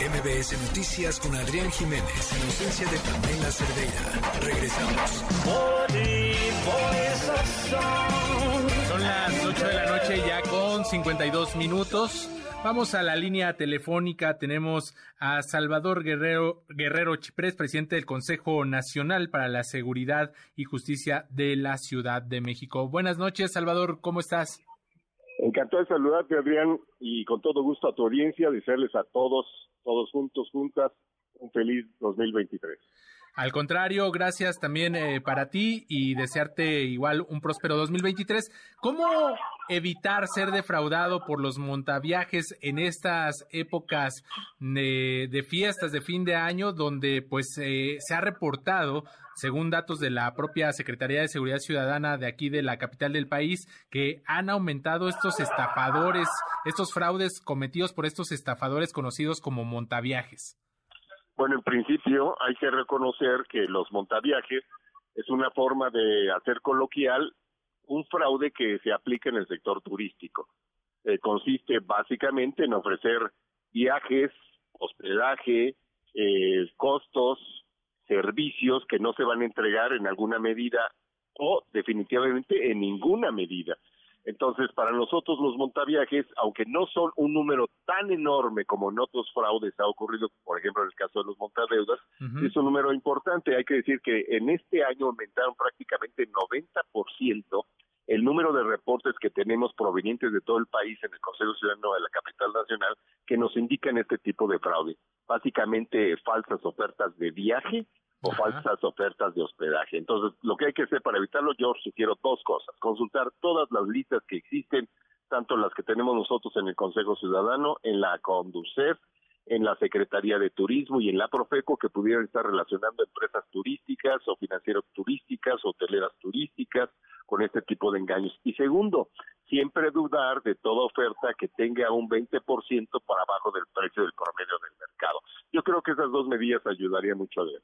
MBS Noticias con Adrián Jiménez en ausencia de Pamela Cerdeira. Regresamos. Son las 8 de la noche ya con 52 minutos. Vamos a la línea telefónica. Tenemos a Salvador Guerrero, Guerrero Chiprés, presidente del Consejo Nacional para la Seguridad y Justicia de la Ciudad de México. Buenas noches, Salvador. ¿Cómo estás? Encantado de saludarte, Adrián, y con todo gusto a tu audiencia, desearles a todos, todos juntos, juntas, un feliz 2023. Al contrario, gracias también eh, para ti y desearte igual un próspero 2023. ¿Cómo evitar ser defraudado por los montaviajes en estas épocas de, fiestas de fin de año donde pues eh, se ha reportado según datos de la propia Secretaría de Seguridad Ciudadana de aquí de la capital del país, que han aumentado estos estafadores, estos fraudes cometidos por estos estafadores conocidos como montaviajes. Bueno, en principio hay que reconocer que los montaviajes es una forma de hacer coloquial un fraude que se aplica en el sector turístico. Eh, consiste básicamente en ofrecer viajes, hospedaje, eh, costos, servicios que no se van a entregar en alguna medida o definitivamente en ninguna medida. Entonces, para nosotros los montaviajes, aunque no son un número tan enorme como en otros fraudes ha ocurrido, por ejemplo, en el caso de los montadeudas, es un número importante. Hay que decir que en este año aumentaron prácticamente 90% el número de reportes que tenemos provenientes de todo el país en el Consejo Ciudadano de la Capital Nacional que nos indican este tipo de fraude. Básicamente falsas ofertas de viaje o falsas ofertas de hospedaje. Entonces, lo que hay que hacer para evitarlo, yo sugiero dos cosas. Consultar todas las listas que existen, tanto las que tenemos nosotros en el Consejo Ciudadano, en la Conducef, en la Secretaría de Turismo y en la Profeco que pudieran estar relacionando empresas turísticas o financieras turísticas, hoteleras turísticas con este tipo de engaños. Y segundo, siempre dudar de toda oferta que tenga un 20% por abajo del precio del promedio del mercado. Yo creo que esas dos medidas ayudarían mucho a ver.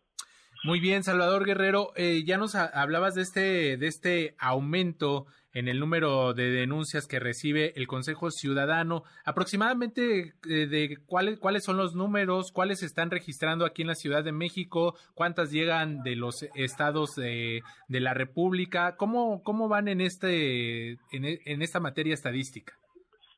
Muy bien, Salvador Guerrero, eh, ya nos hablabas de este, de este aumento en el número de denuncias que recibe el Consejo Ciudadano. Aproximadamente eh, de cuáles, cuáles son los números, cuáles se están registrando aquí en la Ciudad de México, cuántas llegan de los estados de, de la República, ¿Cómo, cómo van en, este, en, en esta materia estadística.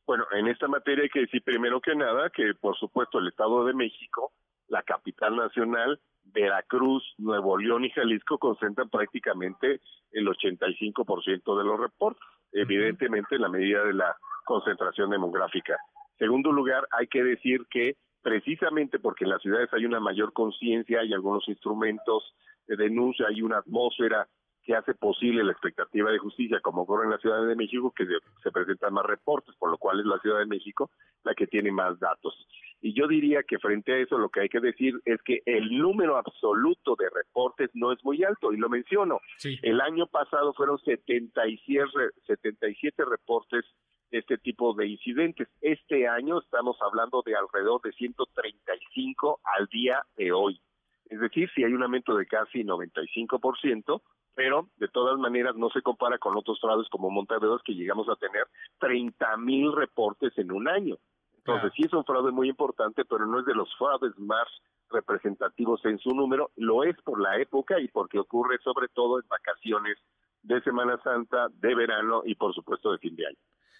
Bueno, en esta materia hay que decir primero que nada que, por supuesto, el Estado de México, la capital nacional, Veracruz, Nuevo León y Jalisco concentran prácticamente el 85% de los reportes, evidentemente en la medida de la concentración demográfica. Segundo lugar, hay que decir que precisamente porque en las ciudades hay una mayor conciencia, hay algunos instrumentos de denuncia, hay una atmósfera que hace posible la expectativa de justicia, como ocurre en la Ciudad de México, que se presentan más reportes, por lo cual es la Ciudad de México la que tiene más datos. Y yo diría que frente a eso lo que hay que decir es que el número absoluto de reportes no es muy alto, y lo menciono. El año pasado fueron 77, 77 reportes de este tipo de incidentes. Este año estamos hablando de alrededor de 135 al día de hoy. Es decir, si hay un aumento de casi 95%, pero de todas maneras no se compara con otros fraudes como Montaderos que llegamos a tener 30 mil reportes en un año. Entonces sí es un fraude muy importante, pero no es de los fraudes más representativos en su número, lo es por la época y porque ocurre sobre todo en vacaciones de Semana Santa, de verano y por supuesto de fin de año.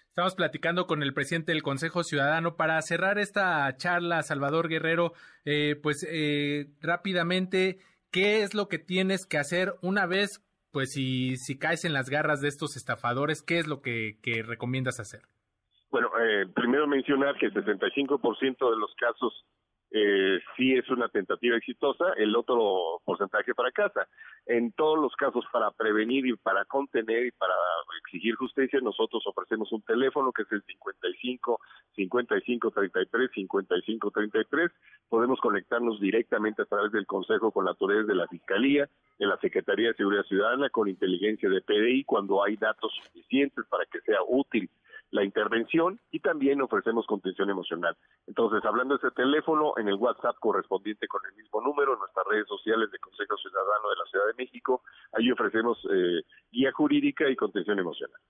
Estamos platicando con el presidente del Consejo Ciudadano para cerrar esta charla, Salvador Guerrero, eh, pues eh, rápidamente, ¿qué es lo que tienes que hacer una vez pues si, si caes en las garras de estos estafadores, ¿qué es lo que, recomiendas hacer? Bueno, eh, primero mencionar que el 65% de los casos eh, sí es una tentativa exitosa, el otro porcentaje fracasa. En todos los casos, para prevenir y para contener y para exigir justicia, nosotros ofrecemos un teléfono que es el 55 55 33 55 33. Podemos conectarnos directamente a través del Consejo con la autoridades de la Fiscalía, de la Secretaría de Seguridad Ciudadana, con inteligencia de PDI, cuando hay datos suficientes para que sea útil la intervención y también ofrecemos contención emocional. Entonces, hablando de ese teléfono, en el WhatsApp correspondiente con el mismo número, en nuestras redes sociales de Consejo Ciudadano de la Ciudad de México, ahí ofrecemos eh, guía jurídica y contención emocional.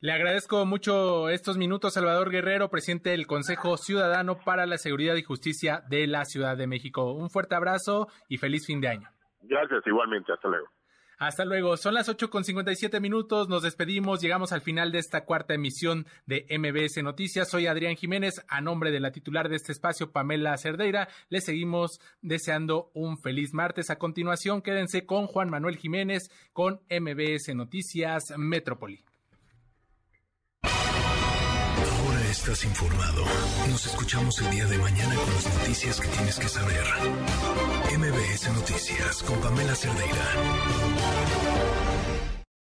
Le agradezco mucho estos minutos, Salvador Guerrero, presidente del Consejo Ciudadano para la Seguridad y Justicia de la Ciudad de México. Un fuerte abrazo y feliz fin de año. Gracias, igualmente. Hasta luego. Hasta luego. Son las 8 con 57 minutos. Nos despedimos. Llegamos al final de esta cuarta emisión de MBS Noticias. Soy Adrián Jiménez. A nombre de la titular de este espacio, Pamela Cerdeira, le seguimos deseando un feliz martes. A continuación, quédense con Juan Manuel Jiménez con MBS Noticias Metrópoli. Estás informado. Nos escuchamos el día de mañana con las noticias que tienes que saber. MBS Noticias con Pamela Cerdeira.